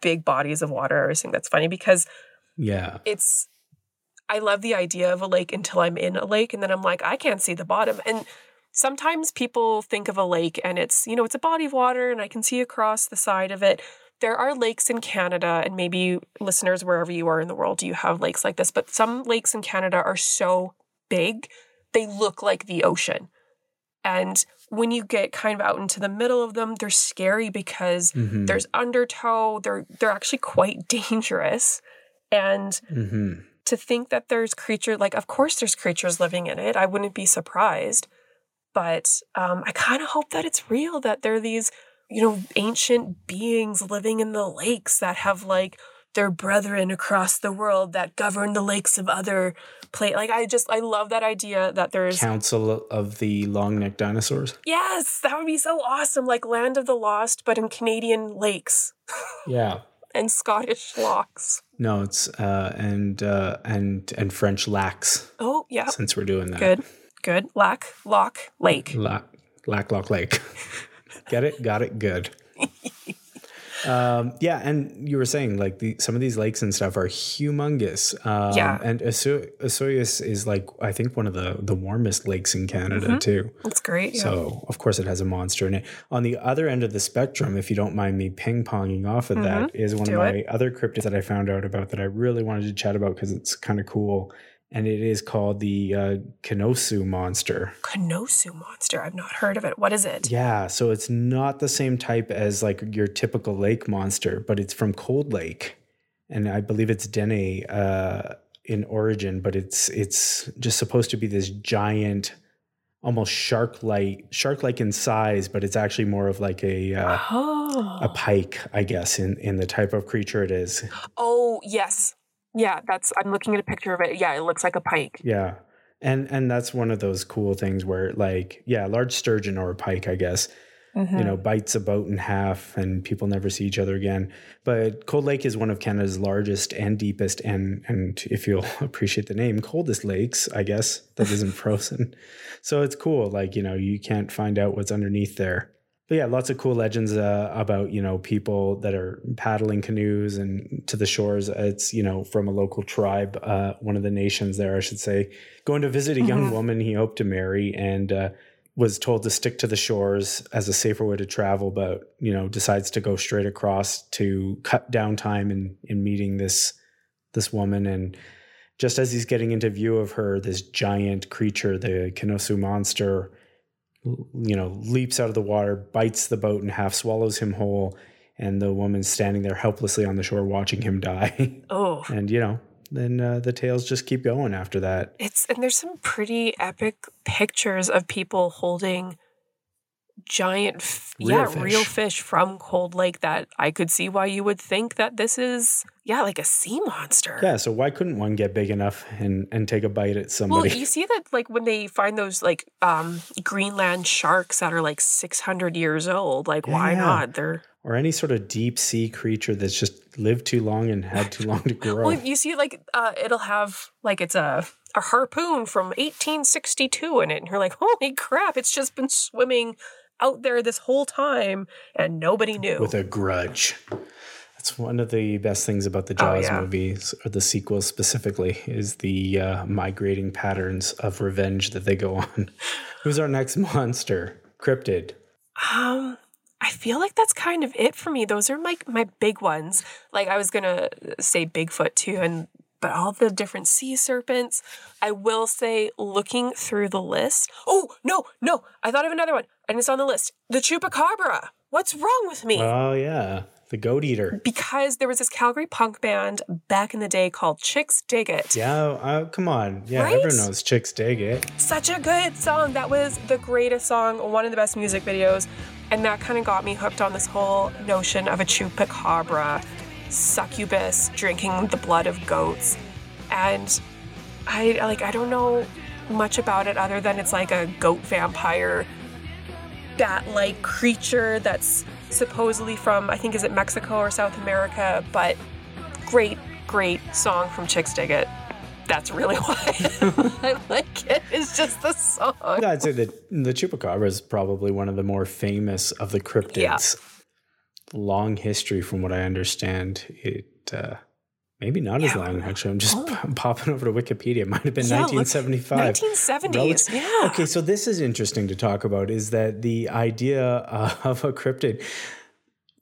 big bodies of water. I always think that's funny because yeah. it's I love the idea of a lake until I'm in a lake and then I'm like I can't see the bottom and sometimes people think of a lake and it's you know it's a body of water and I can see across the side of it there are lakes in Canada and maybe listeners wherever you are in the world you have lakes like this but some lakes in Canada are so big they look like the ocean and when you get kind of out into the middle of them they're scary because Mhm. there's undertow they're they're actually quite dangerous and Mhm. to think that there's creature like of course there's creatures living in it i wouldn't be surprised but um, i kind of hope that it's real that there are these you know ancient beings living in the lakes that have like their brethren across the world that govern the lakes of other place like i just i love that idea that there's Council of the long necked dinosaurs. yes that would be so awesome like land of the lost but in canadian lakes Yeah. and scottish locks No, it's uh, and uh, and and French lacks. oh yeah Since we're doing that, good good lack lock lake Lack, lack, Lock Lake. Get it? Got it? Good. um, yeah, and you were saying like the, some of these lakes and stuff are humongous. Um, Yeah. and Oso- Osoyoos is like I think one of the the warmest lakes in Canada too. that's great yeah. So of course it has a monster in it. On the other end of the spectrum, if you don't mind me ping ponging off of that, is one Mm-hmm. Do of my other cryptids that I found out about that I really wanted to chat about because it's kind of cool. And it is called the uh, Kinosoo monster. Kinosoo monster. I've not heard of it. What is it? Yeah, so it's not the same type as like your typical lake monster, but it's from Cold Lake, and I believe it's Dene uh, in origin, but it's it's just supposed to be this giant, almost shark like shark like in size, but it's actually more of like a uh, Oh. a pike, I guess, in in the type of creature it is. oh, yes. Yeah, that's I'm looking at a picture of it. Yeah, it looks like a pike. Yeah. And and that's one of those cool things where like yeah, large sturgeon or a pike, I guess, Mhm. you know, bites a boat in half and people never see each other again. But Cold Lake is one of Canada's largest and deepest and and if you'll appreciate the name, coldest lakes, I guess, that isn't frozen. So it's cool. Like, you know, you can't find out what's underneath there. But yeah, lots of cool legends uh, about, you know, people that are paddling canoes and to the shores. It's, you know, from a local tribe, uh, one of the nations there, I should say, going to visit a young Mhm. woman he hoped to marry and uh, was told to stick to the shores as a safer way to travel, but you know decides to go straight across to cut down time in in meeting this this woman. And just as he's getting into view of her, this giant creature, the Kinosoo monster, you know, leaps out of the water, bites the boat in half, swallows him whole, and the woman's standing there helplessly on the shore watching him die. Oh. and you know, then uh, the tales just keep going after that. It's and there's some pretty epic pictures of people holding giant f- Real yeah, fish. real fish from Cold Lake that I could see why you would think that this is yeah, like a sea monster. Yeah, so why couldn't one get big enough and and take a bite at somebody? Well, you see that like when they find those like um Greenland sharks that are like 600 years old, like why Yeah. not? They're or any sort of deep sea creature that's just lived too long and had too long to grow. Well, you see like uh it'll have like it's a a harpoon from 1862 in it and you're like, "Holy crap, it's just been swimming out there this whole time and nobody knew." with a grudge. That's one of the best things about the Oh, Jaws yeah. movies, or the sequels specifically, is the uh, migrating patterns of revenge that they go on. Who's our next monster? Cryptid. Um, I feel like that's kind of it for me. Those are my my big ones. Like I was gonna say Bigfoot too, and but all the different sea serpents. I will say, looking through the list. Oh no, no! I thought of another one, and it's on the list. The chupacabra. What's wrong with me? Oh yeah, the goat eater. because there was this Calgary punk band back in the day called Chicks Dig It. Yeah, uh, come on. Yeah, Right? everyone knows chicks dig it. Such a good song. That was the greatest song, one of the best music videos. And that kind of got me hooked on this whole notion of a chupacabra. Succubus drinking the blood of goats. And I like I don't know much about it other than it's like a goat vampire bat-like creature that's supposedly from I think is it Mexico or South America, but great great song from Chicks Dig It. That's really why I like it. It's just the song. I'd say that the chupacabra is probably one of the more famous of the cryptids. Yeah. Long history, from what I understand. It uh, maybe not as long. Actually, I'm just p- popping over to Wikipedia. It might have been Yeah, look, 1975. 1970s. Relative- Yeah. Okay, so this is interesting to talk about. Is that the idea of a cryptid?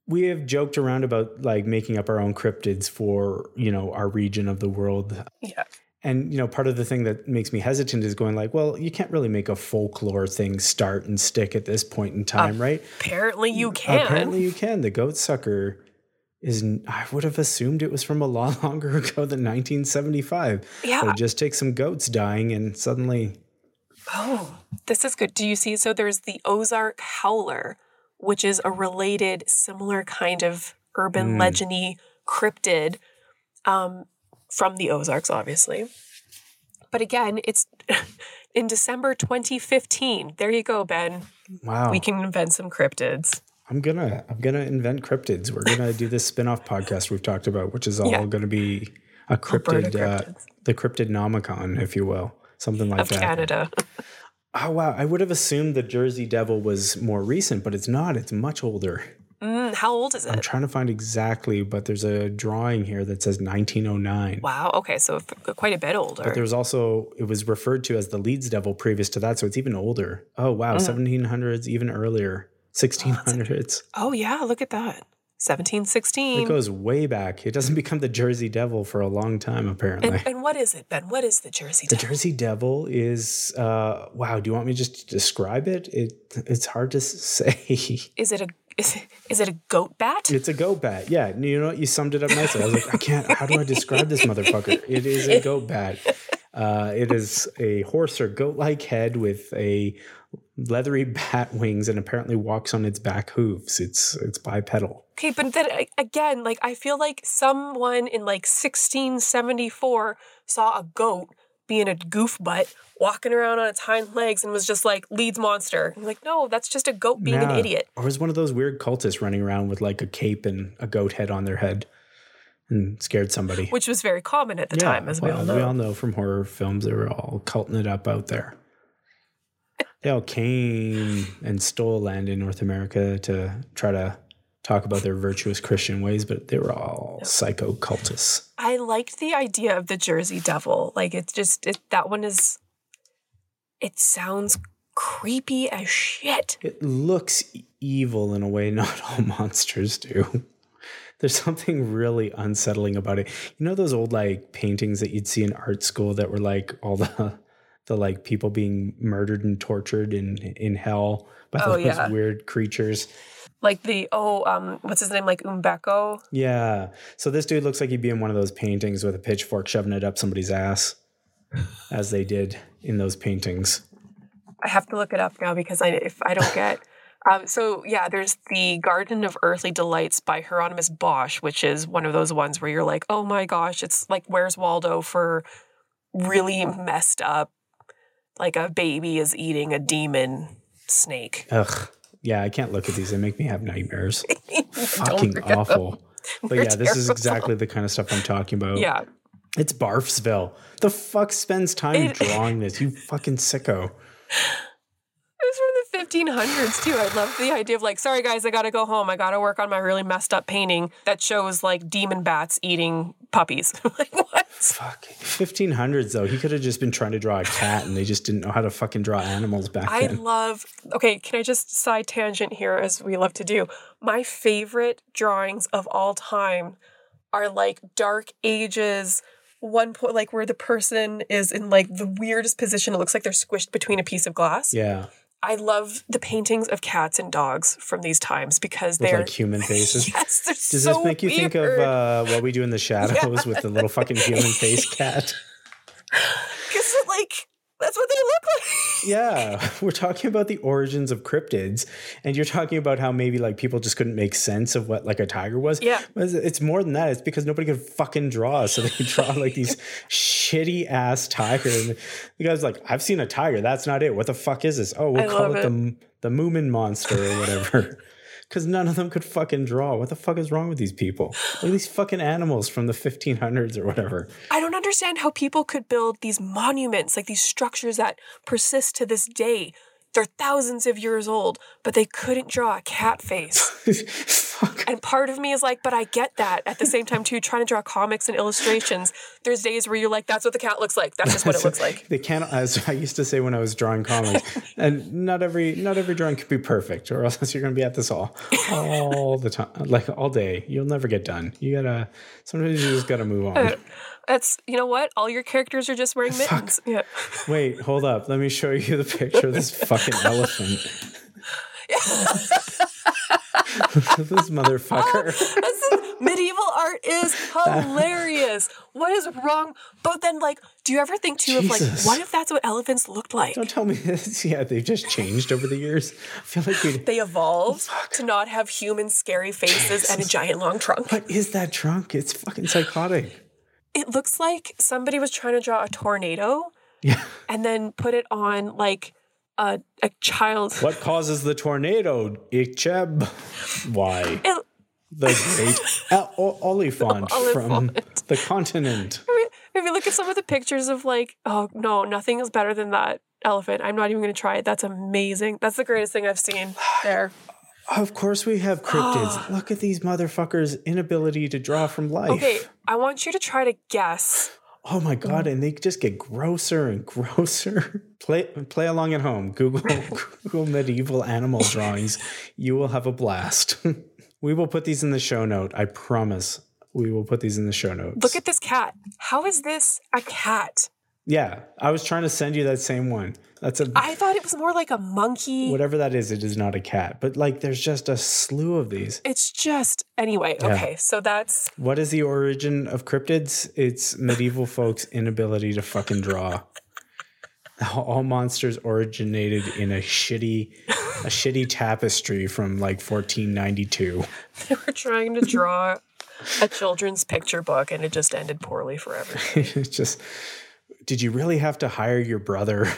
We have joked around about like making up our own cryptids for you know our region of the world Yeah. And you know part of the thing that makes me hesitant is going like well you can't really make a folklore thing start and stick at this point in time right Apparently you can. apparently you can the goat sucker is i would have assumed it was from a lot longer ago than 1975 Yeah. it just takes some goats dying and suddenly Oh, this is good. Do you see? So there's the Ozark Howler, which is a related, similar kind of urban Mm. legendy cryptid um, from the Ozarks, obviously. But again, it's in December 2015. There you go, Ben. wow We can invent some cryptids. i'm gonna i'm gonna invent cryptids we're gonna do this spin-off podcast we've talked about which is all Yeah. gonna be a cryptid uh, the cryptidnomicon if you will something like of that Canada. Oh wow! I would have assumed the Jersey Devil was more recent, but it's not. It's much older. Mm, how old is it? I'm trying to find exactly, but there's a drawing here that says 1909. Wow. Okay, so quite a bit older. But there's also it was referred to as the Leeds Devil previous to that, so it's even older. Oh wow, Mm. 1700s, even earlier, 1600s. oh yeah, look at that. 1716. it goes way back. It doesn't become the Jersey Devil for a long time, apparently. And, and what is it, Ben? What is the Jersey Devil? the Jersey Devil is uh, wow. Do you want me just to describe it? It it's hard to say. Is it a is it, is it a goat bat? It's a goat bat. Yeah. You know what? You summed it up nicely. I was like, I can't, how do I describe this motherfucker? It is a goat bat. Uh, it is a horse or goat like head with a leathery bat wings and apparently walks on its back hooves. It's it's bipedal. Okay, but then again, like I feel like someone in like 1674 saw a goat being a goof butt walking around on its hind legs and was just like Leeds monster. I'm like, no, that's just a goat being Yeah. an idiot. Or was one of those weird cultists running around with like a cape and a goat head on their head and scared somebody. Which was very common at the time, as we well, all know. We all know from horror films they were all culting it up out there. They all came and stole land in North America to try to talk about their virtuous Christian ways, but they were all psycho cultists. I liked the idea of the Jersey Devil. Like it's just it, that one is. It sounds creepy as shit. It looks evil in a way not all monsters do. There's something really unsettling about it. You know those old like paintings that you'd see in art school that were like all the the like people being murdered and tortured in in hell by Oh, those yeah. weird creatures. Like the oh um what's his name like Umbeko. Yeah. So this dude looks like he'd be in one of those paintings with a pitchfork shoving it up somebody's ass, as they did in those paintings. I have to look it up now because I if I don't get. Um, so yeah, there's the Garden of Earthly Delights by Hieronymus Bosch, which is one of those ones where you're like, oh my gosh, it's like Where's Waldo for really messed up, like a baby is eating a demon snake. Ugh. Yeah, I can't look at these. They make me have nightmares. Fucking awful. But yeah, this is exactly the kind of stuff I'm talking about. Yeah, It's Barfsville. The fuck spends time It- drawing this? You fucking sicko. it was from the 1500s too. I love the idea of like, sorry guys, I gotta go home. I gotta work on my really messed up painting that shows like demon bats eating puppies. like what? Fuck. 1500s though. He could have just been trying to draw a cat and they just didn't know how to fucking draw animals back I then. love. Okay, can I just side tangent here, as we love to do? My favorite drawings of all time are like Dark Ages. One point, like where the person is in like the weirdest position. It looks like they're squished between a piece of glass. yeah. I love the paintings of cats and dogs from these times because With they're like human faces. yes, they're Does so this make you think of uh, what we do in the shadows with the little fucking human face cat? Because like That's what they look like. Yeah, we're talking about the origins of cryptids, and you're talking about how maybe like people just couldn't make sense of what like a tiger was. Yeah. But it's- more than that. It's because nobody could fucking draw, so they could draw like these shitty ass tiger. And the guy's like, "I've seen a tiger. That's not it. What the fuck is this? Oh, we'll I call love it, the the Moomin monster or whatever." Because none of them could fucking draw. What the fuck is wrong with these people? Look at these fucking animals from the 1500s or whatever. I don't understand how people could build these monuments, like these structures that persist to this day. They're thousands of years old, but they couldn't draw a cat face. fuck. And part of me is like, but I get that. At the same time, too, trying to draw comics and illustrations, there's days where you're like, that's what the cat looks like. That's just what it looks like. They can't, as I used to say when I was drawing comics, and not every not every drawing can be perfect, or else you're going to be at this all all the time, like all day. You'll never get done. You gotta sometimes you just gotta move on. Uh, That's, you know what? All your characters are just wearing mittens. Yeah. Wait, hold up. Let me show you the picture of this fucking elephant. this motherfucker. Oh, this is, medieval art is hilarious. What is wrong? But then, like, do you ever think too of like, what if that's what elephants looked like? Don't tell me this. Yeah, they've just changed over the years. I feel like we. They evolved to not have human scary faces and a giant long trunk. What is that trunk? It's fucking psychotic. It looks like somebody was trying to draw a tornado Yeah. and then put it on like a a child. What causes the tornado? Icheb. Why? It, the great O- Oliphant from the continent. if you look at some of the pictures of like, oh no, nothing is better than that elephant. I'm not even going to try it. That's amazing. That's the greatest thing I've seen there. Of course, we have cryptids. Look at these motherfuckers' inability to draw from life. Okay, I want you to try to guess. Oh my god, and they just get grosser and grosser. Play play along at home. Google Google medieval animal drawings. You will have a blast. we will put these in the show note. I promise. We will put these in the show notes. Look at this cat. How is this a cat? yeah, I was trying to send you that same one. That's a I thought it was more like a monkey. whatever that is. It is not a cat, but like there's just a slew of these. It's just anyway. Okay, so that's What is the origin of cryptids? It's medieval folks' inability to fucking draw. All monsters originated in a shitty, a shitty tapestry from like 1492. they were trying to draw a children's picture book and it just ended poorly forever. it's just, did you really have to hire your brother?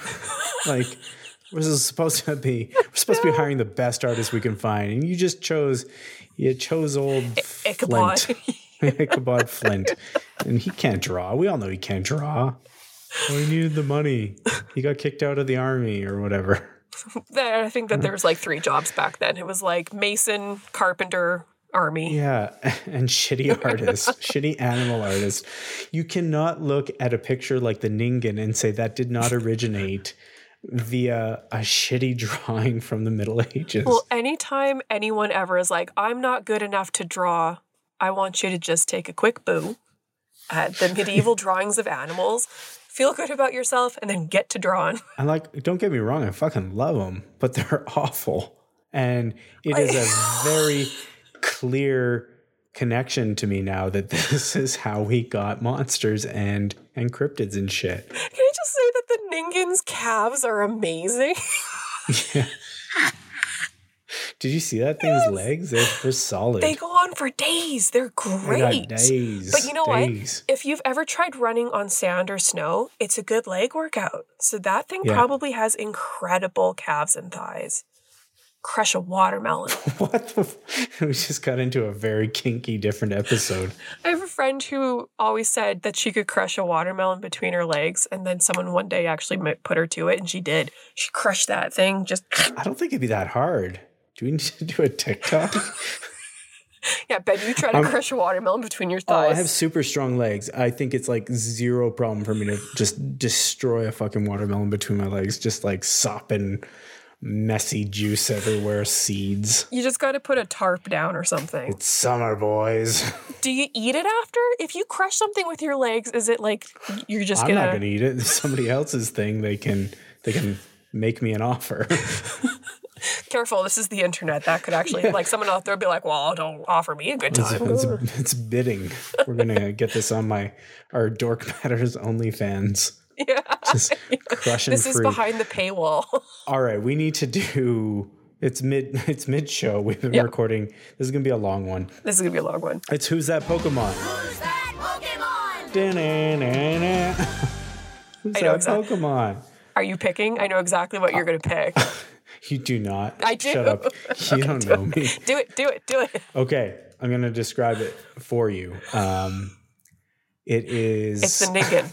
Like, was this supposed to be? We're supposed to be hiring the best artist we can find, and you just chose, you chose old Ichabod. Flint. Ichabod Flint, and he can't draw. We all know he can't draw. Well, he needed the money. He got kicked out of the army or whatever. There, I think that there was like three jobs back then. It was like mason, carpenter, army. Yeah, and shitty artist, shitty animal artist. You cannot look at a picture like the Ningen and say that did not originate via a shitty drawing from the Middle Ages. Well, anytime anyone ever is like, I'm not good enough to draw, I want you to just take a quick boo at the medieval drawings of animals, feel good about yourself, and then get to drawing. And like, don't get me wrong, I fucking love them, but they're awful. And it is a very clear connection to me now that this is how we got monsters and and cryptids and shit. Can I just say that the Ningen's calves are amazing? Did you see that thing's legs? They're, they're solid. they go on for days. They're great. days. But you know days. what? If you've ever tried running on sand or snow, it's a good leg workout. So that thing Yeah. probably has incredible calves and thighs. Crush a watermelon. What the? F- we just got into a very kinky, different episode. I have a friend who always said that she could crush a watermelon between her legs, and then someone one day actually put her to it, and she did. She crushed that thing. Just I don't think it'd be that hard. Do we need to do a TikTok? yeah, Ben, you try to crush a watermelon between your oh, thighs. oh, thighs. I have super strong legs. I think it's like zero problem for me to just destroy a fucking watermelon between my legs, just like sopping messy juice everywhere, seeds. you just got to put a tarp down or something. It's summer, boys. Do you eat it after? If you crush something with your legs, is it like you're just I'm gonna? not gonna eat it. It's somebody else's thing. They can they can make me an offer. Careful, this is the internet. That could actually like someone out there would be like, "Well, don't offer me a good It's, time." it's, it's bidding. We're gonna get this on my our Dork Matters OnlyFans. Yeah, Just crushing This is fruit. behind the paywall. All right, we need to do. It's mid. It's mid show. We've been Yeah. recording. This is gonna be a long one. this is gonna be a long one. It's who's that Pokemon? Who's that Pokemon? Da-na-na-na. Who's I know that exact- Pokemon? Are you picking? I know exactly what you're gonna pick. You do not. I do. Shut up. You don't know me. do it, do it, do it. Okay, I'm gonna describe it for you. Um, it is. It's the Ningen.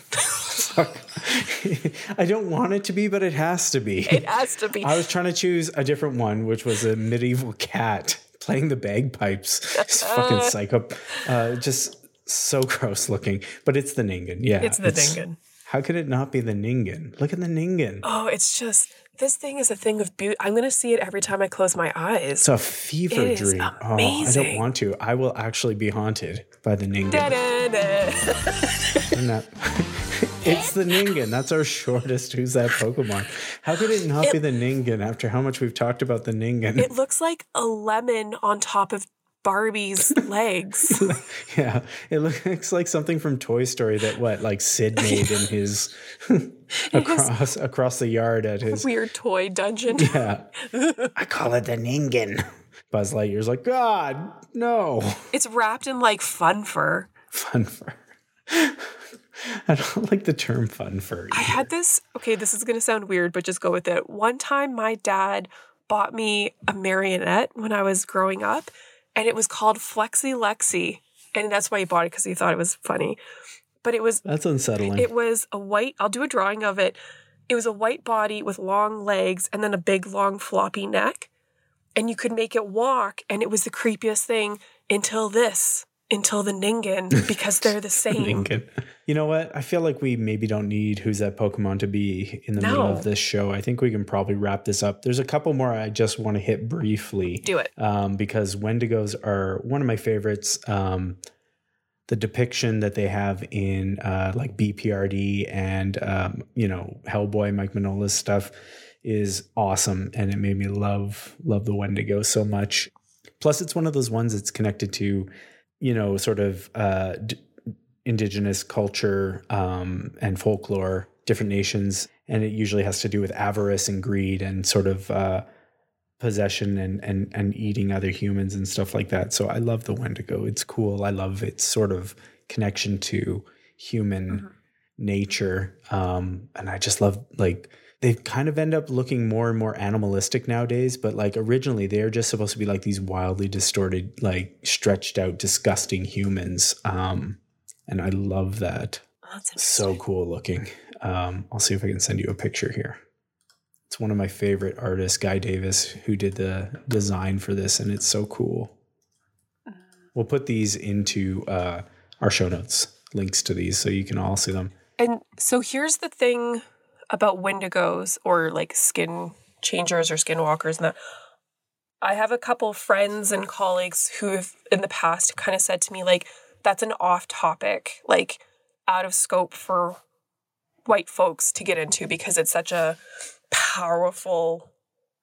I don't want it to be, but it has to be. It has to be. I was trying to choose a different one, which was a medieval cat playing the bagpipes. It's fucking psycho. Uh, just so gross looking. But it's the Ningen. Yeah. It's the Ningen. How could it not be the Ningen? Look at the Ningen. Oh, it's just this thing is a thing of beauty. I'm gonna see it every time I close my eyes. It's a fever It dream. Oh, I don't want to. I will actually be haunted by the Ningen. It's the Ningen. That's our shortest Who's That Pokemon. How could it not be the Ningen after how much we've talked about the Ningen? It looks like a lemon on top of Barbie's legs. Yeah, it looks like something from Toy Story that what like Sid made in his across across the yard at his Weird toy dungeon. yeah. I call it the Ningen. Buzz Lightyear's like, God, no. It's wrapped in like fun fur. Fun fur. I don't like the term fun fur. I had this. Okay, this is gonna sound weird, but just go with it. One time, my dad bought me a marionette when I was growing up, and it was called Flexi Lexi, and that's why he bought it because he thought it was funny. But it was That's unsettling. It was a white, I'll do a drawing of it. It was a white body with long legs and then a big, long, floppy neck. And you could make it walk. And it was the creepiest thing until this, until the Ningen, because they're the same. Ningen. You know what? I feel like we maybe don't need Who's That Pokemon to be in the middle of this show. I think we can probably wrap this up. There's a couple more I just want to hit briefly. Do it. um, because Wendigos are one of my favorites. Um, the depiction that they have in uh, like BPRD and um, you know Hellboy, Mike Mignola's stuff is awesome, and it made me love love the Wendigo so much. Plus, it's one of those ones that's connected to you know sort of uh, d- indigenous culture um, and folklore, different nations, and it usually has to do with avarice and greed and sort of. Uh, possession and and and eating other humans and stuff like that. So I love the Wendigo. It's cool. I love its sort of connection to human nature. Um, and I just love like they kind of end up looking more and more animalistic nowadays, but like originally they're just supposed to be like these wildly distorted, like stretched out, disgusting humans. Um, and I love that. That's So cool looking. Um, I'll see if I can send you a picture here. It's one of my favorite artists, Guy Davis, who did the design for this, and it's so cool. We'll put these into uh, our show notes, links to these, so you can all see them. And so here's the thing about wendigos or like skin changers or skinwalkers and that. I have a couple friends and colleagues who have in the past kind of said to me like that's an off topic, like out of scope for white folks to get into because it's such a powerful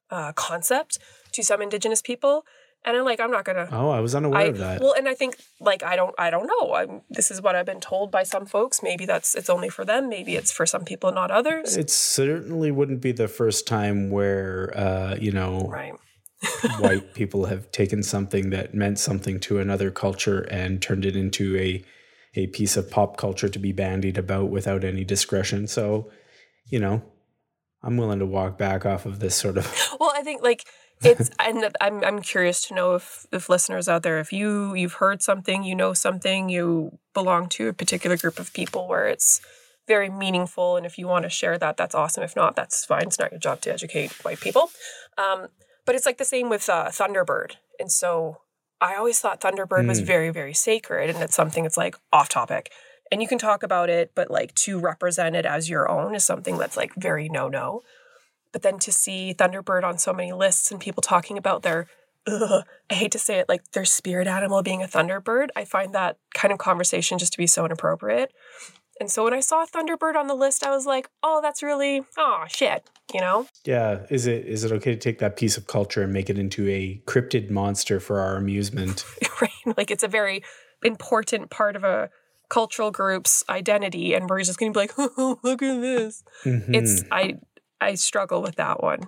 uh, concept to some indigenous people. And I'm like, I'm not gonna Oh, I was unaware I, of that. Well, and I think like I don't I don't know. I'm this is what I've been told by some folks. Maybe that's it's only for them. Maybe it's for some people, not others. it certainly wouldn't be the first time where, uh, you know, right. white people have taken something that meant something to another culture and turned it into a a piece of pop culture to be bandied about without any discretion. So, you know, I'm willing to walk back off of this sort of Well, I think like it's and I'm I'm curious to know if if listeners out there, if you you've heard something, you know something, you belong to a particular group of people where it's very meaningful, and if you want to share that, that's awesome. If not, that's fine. It's not your job to educate white people. Um, but it's like the same with uh, Thunderbird, and so I always thought Thunderbird was Mm. very very sacred, and it's something that's like off topic. And you can talk about it, but like to represent it as your own is something that's like very no no. But then to see Thunderbird on so many lists and people talking about their, ugh, I hate to say it, like their spirit animal being a Thunderbird, I find that kind of conversation just to be so inappropriate. And so when I saw Thunderbird on the list, I was like, oh, that's really, oh, shit, you know? Yeah, is it is it okay to take that piece of culture and make it into a cryptid monster for our amusement? right? Like it's a very important part of a cultural group's identity and we're just going to be like, oh, look at this. Mhm. It's I I struggle with that one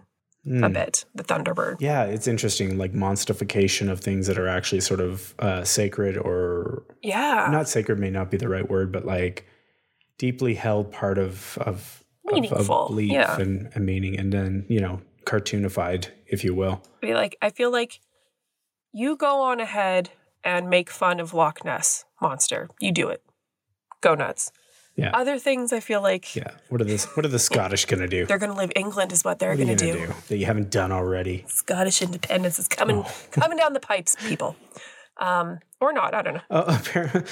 a Mm. bit. The Thunderbird. Yeah, it's interesting, like monstification of things that are actually sort of uh, sacred or Yeah. not sacred may not be the right word, but like deeply held part of of, of, of belief yeah. and, and meaning, and then you know cartoonified, if you will. be like I feel like you go on ahead and make fun of Loch Ness monster. You do it. Go nuts. Yeah. Other things I feel like Yeah. What are this? What are the Scottish gonna do? they're gonna leave England is what they're What are you gonna, gonna do. do that you haven't done already? Scottish independence is coming Oh. coming down the pipes, people. Um, or not, I don't know. Oh, apparently.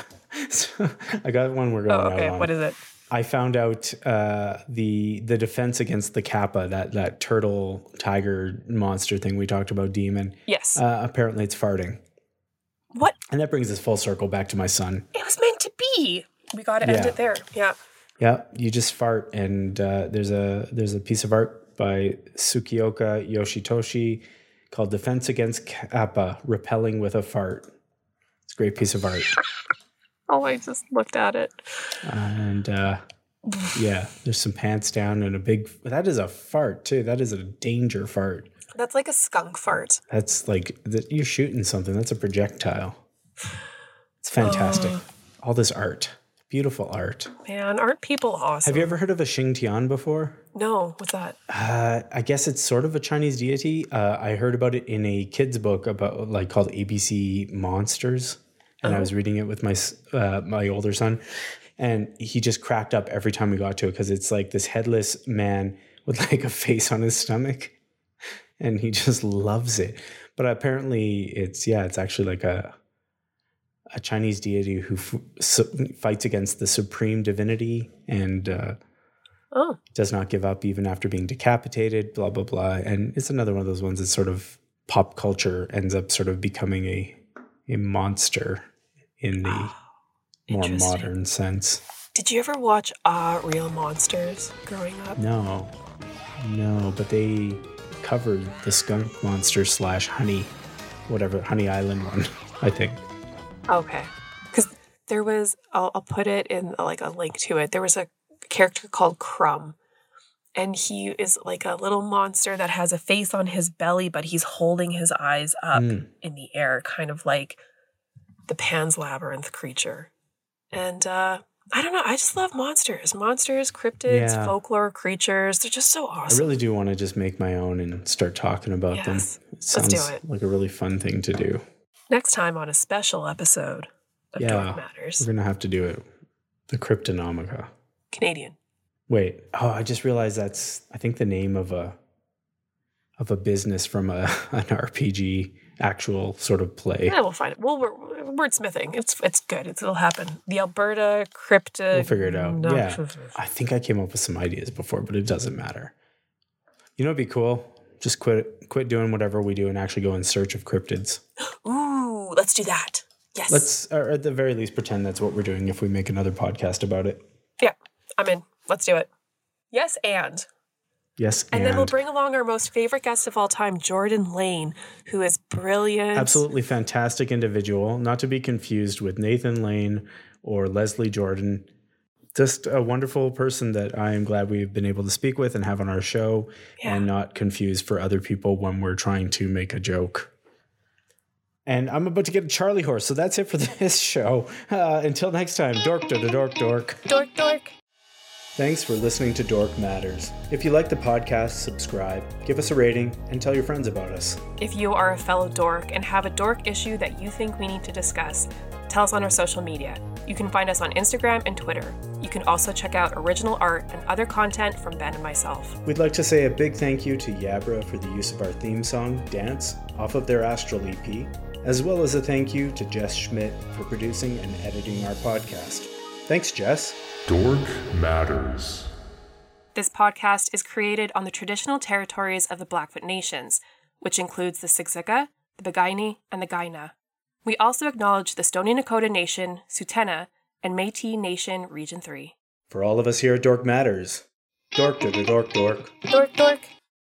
so I got one we're going Oh, okay. What is it? I found out uh, the the defense against the kappa, that that turtle tiger monster thing we talked about, demon. Yes. Uh, apparently, it's farting, what and that brings us full circle back to my son. it was meant to be. We gotta end Yeah. it there. Yeah. Yeah, you just fart, and uh, there's a there's a piece of art by Tsukioka Yoshitoshi called "Defense Against Kappa: Repelling with a Fart." It's a great piece of art, Oh, I just looked at it. and uh, yeah, there's some pants down and a big. That is a fart too. That is a danger fart. That's like a skunk fart. That's like that you're shooting something. That's a projectile. It's fantastic. Oh. All this art, beautiful art. Man, aren't people awesome? Have you ever heard of a Xingtian before? No, what's that? Uh, I guess it's sort of a Chinese deity. Uh, I heard about it in a kid's book about like called ABC Monsters, and I was reading it with my uh, my older son, and he just cracked up every time we got to it because it's like this headless man with like a face on his stomach, and he just loves it. But apparently, it's yeah, it's actually like a a Chinese deity who f- su- fights against the supreme divinity and. Uh, Oh, does not give up even after being decapitated, blah, blah, blah. And it's another one of those ones that sort of pop culture ends up sort of becoming a, a monster in the more modern sense. did you ever watch uh Real Monsters growing up? No, no, but they covered the skunk monster slash honey, whatever, Honey Island one, I think. Okay. Because there was, I'll, I'll put it in like a link to it. There was a character called Krumm. And he is like a little monster that has a face on his belly, but he's holding his eyes up Mm. in the air, kind of like the Pan's Labyrinth creature. And uh, I don't know. I just love monsters. Monsters, cryptids, Yeah. folklore creatures. They're just so awesome. I really do want to just make my own and start talking about Yes. them. It Let's do sounds it. like a really fun thing to do. Next time on a special episode of Yeah. Dork Matters. We're going to have to do it. The Cryptonomica. Canadian. Wait. Oh, I just realized that's I think the name of a of a business from a an RPG actual sort of play. Yeah, we'll find it. Well, we're wordsmithing. It's it's good. It's, it'll happen. The Alberta cryptid. We'll figure it out. No, yeah. I think I came up with some ideas before, but it doesn't matter. You know, it'd be cool. Just quit quit doing whatever we do and actually go in search of cryptids. Ooh, let's do that. Yes. Let's, or at the very least, pretend that's what we're doing if we make another podcast about it. Yeah, I'm in. Let's do it. Yes, and Yes, and, and, then we'll bring along our most favorite guest of all time, Jordan Lane, who is brilliant. absolutely fantastic individual, not to be confused with Nathan Lane or Leslie Jordan. Just a wonderful person that I am glad we've been able to speak with and have on our show Yeah. and not confuse for other people when we're trying to make a joke. And I'm about to get a Charlie horse, so that's it for this show. Uh, until next time, dork, dork, dork, dork. Dork, dork. Thanks for listening to Dork Matters. If you like the podcast, subscribe, give us a rating, and tell your friends about us. If you are a fellow dork and have a dork issue that you think we need to discuss, tell us on our social media. You can find us on Instagram and Twitter. You can also check out original art and other content from Ben and myself. We'd like to say a big thank you to Yabra for the use of our theme song, Dance, off of their Astral EP, as well as a thank you to Jess Schmidt for producing and editing our podcast. Thanks, Jess. Dork Matters. This podcast is created on the traditional territories of the Blackfoot Nations, which includes the Siksika, the Piikani, and the Kainai. We also acknowledge the Stoney Nakoda Nation, Tsuut'ina, and Métis Nation Region 3. For all of us here at Dork Matters, dork, dork, dork, dork. Dork, dork.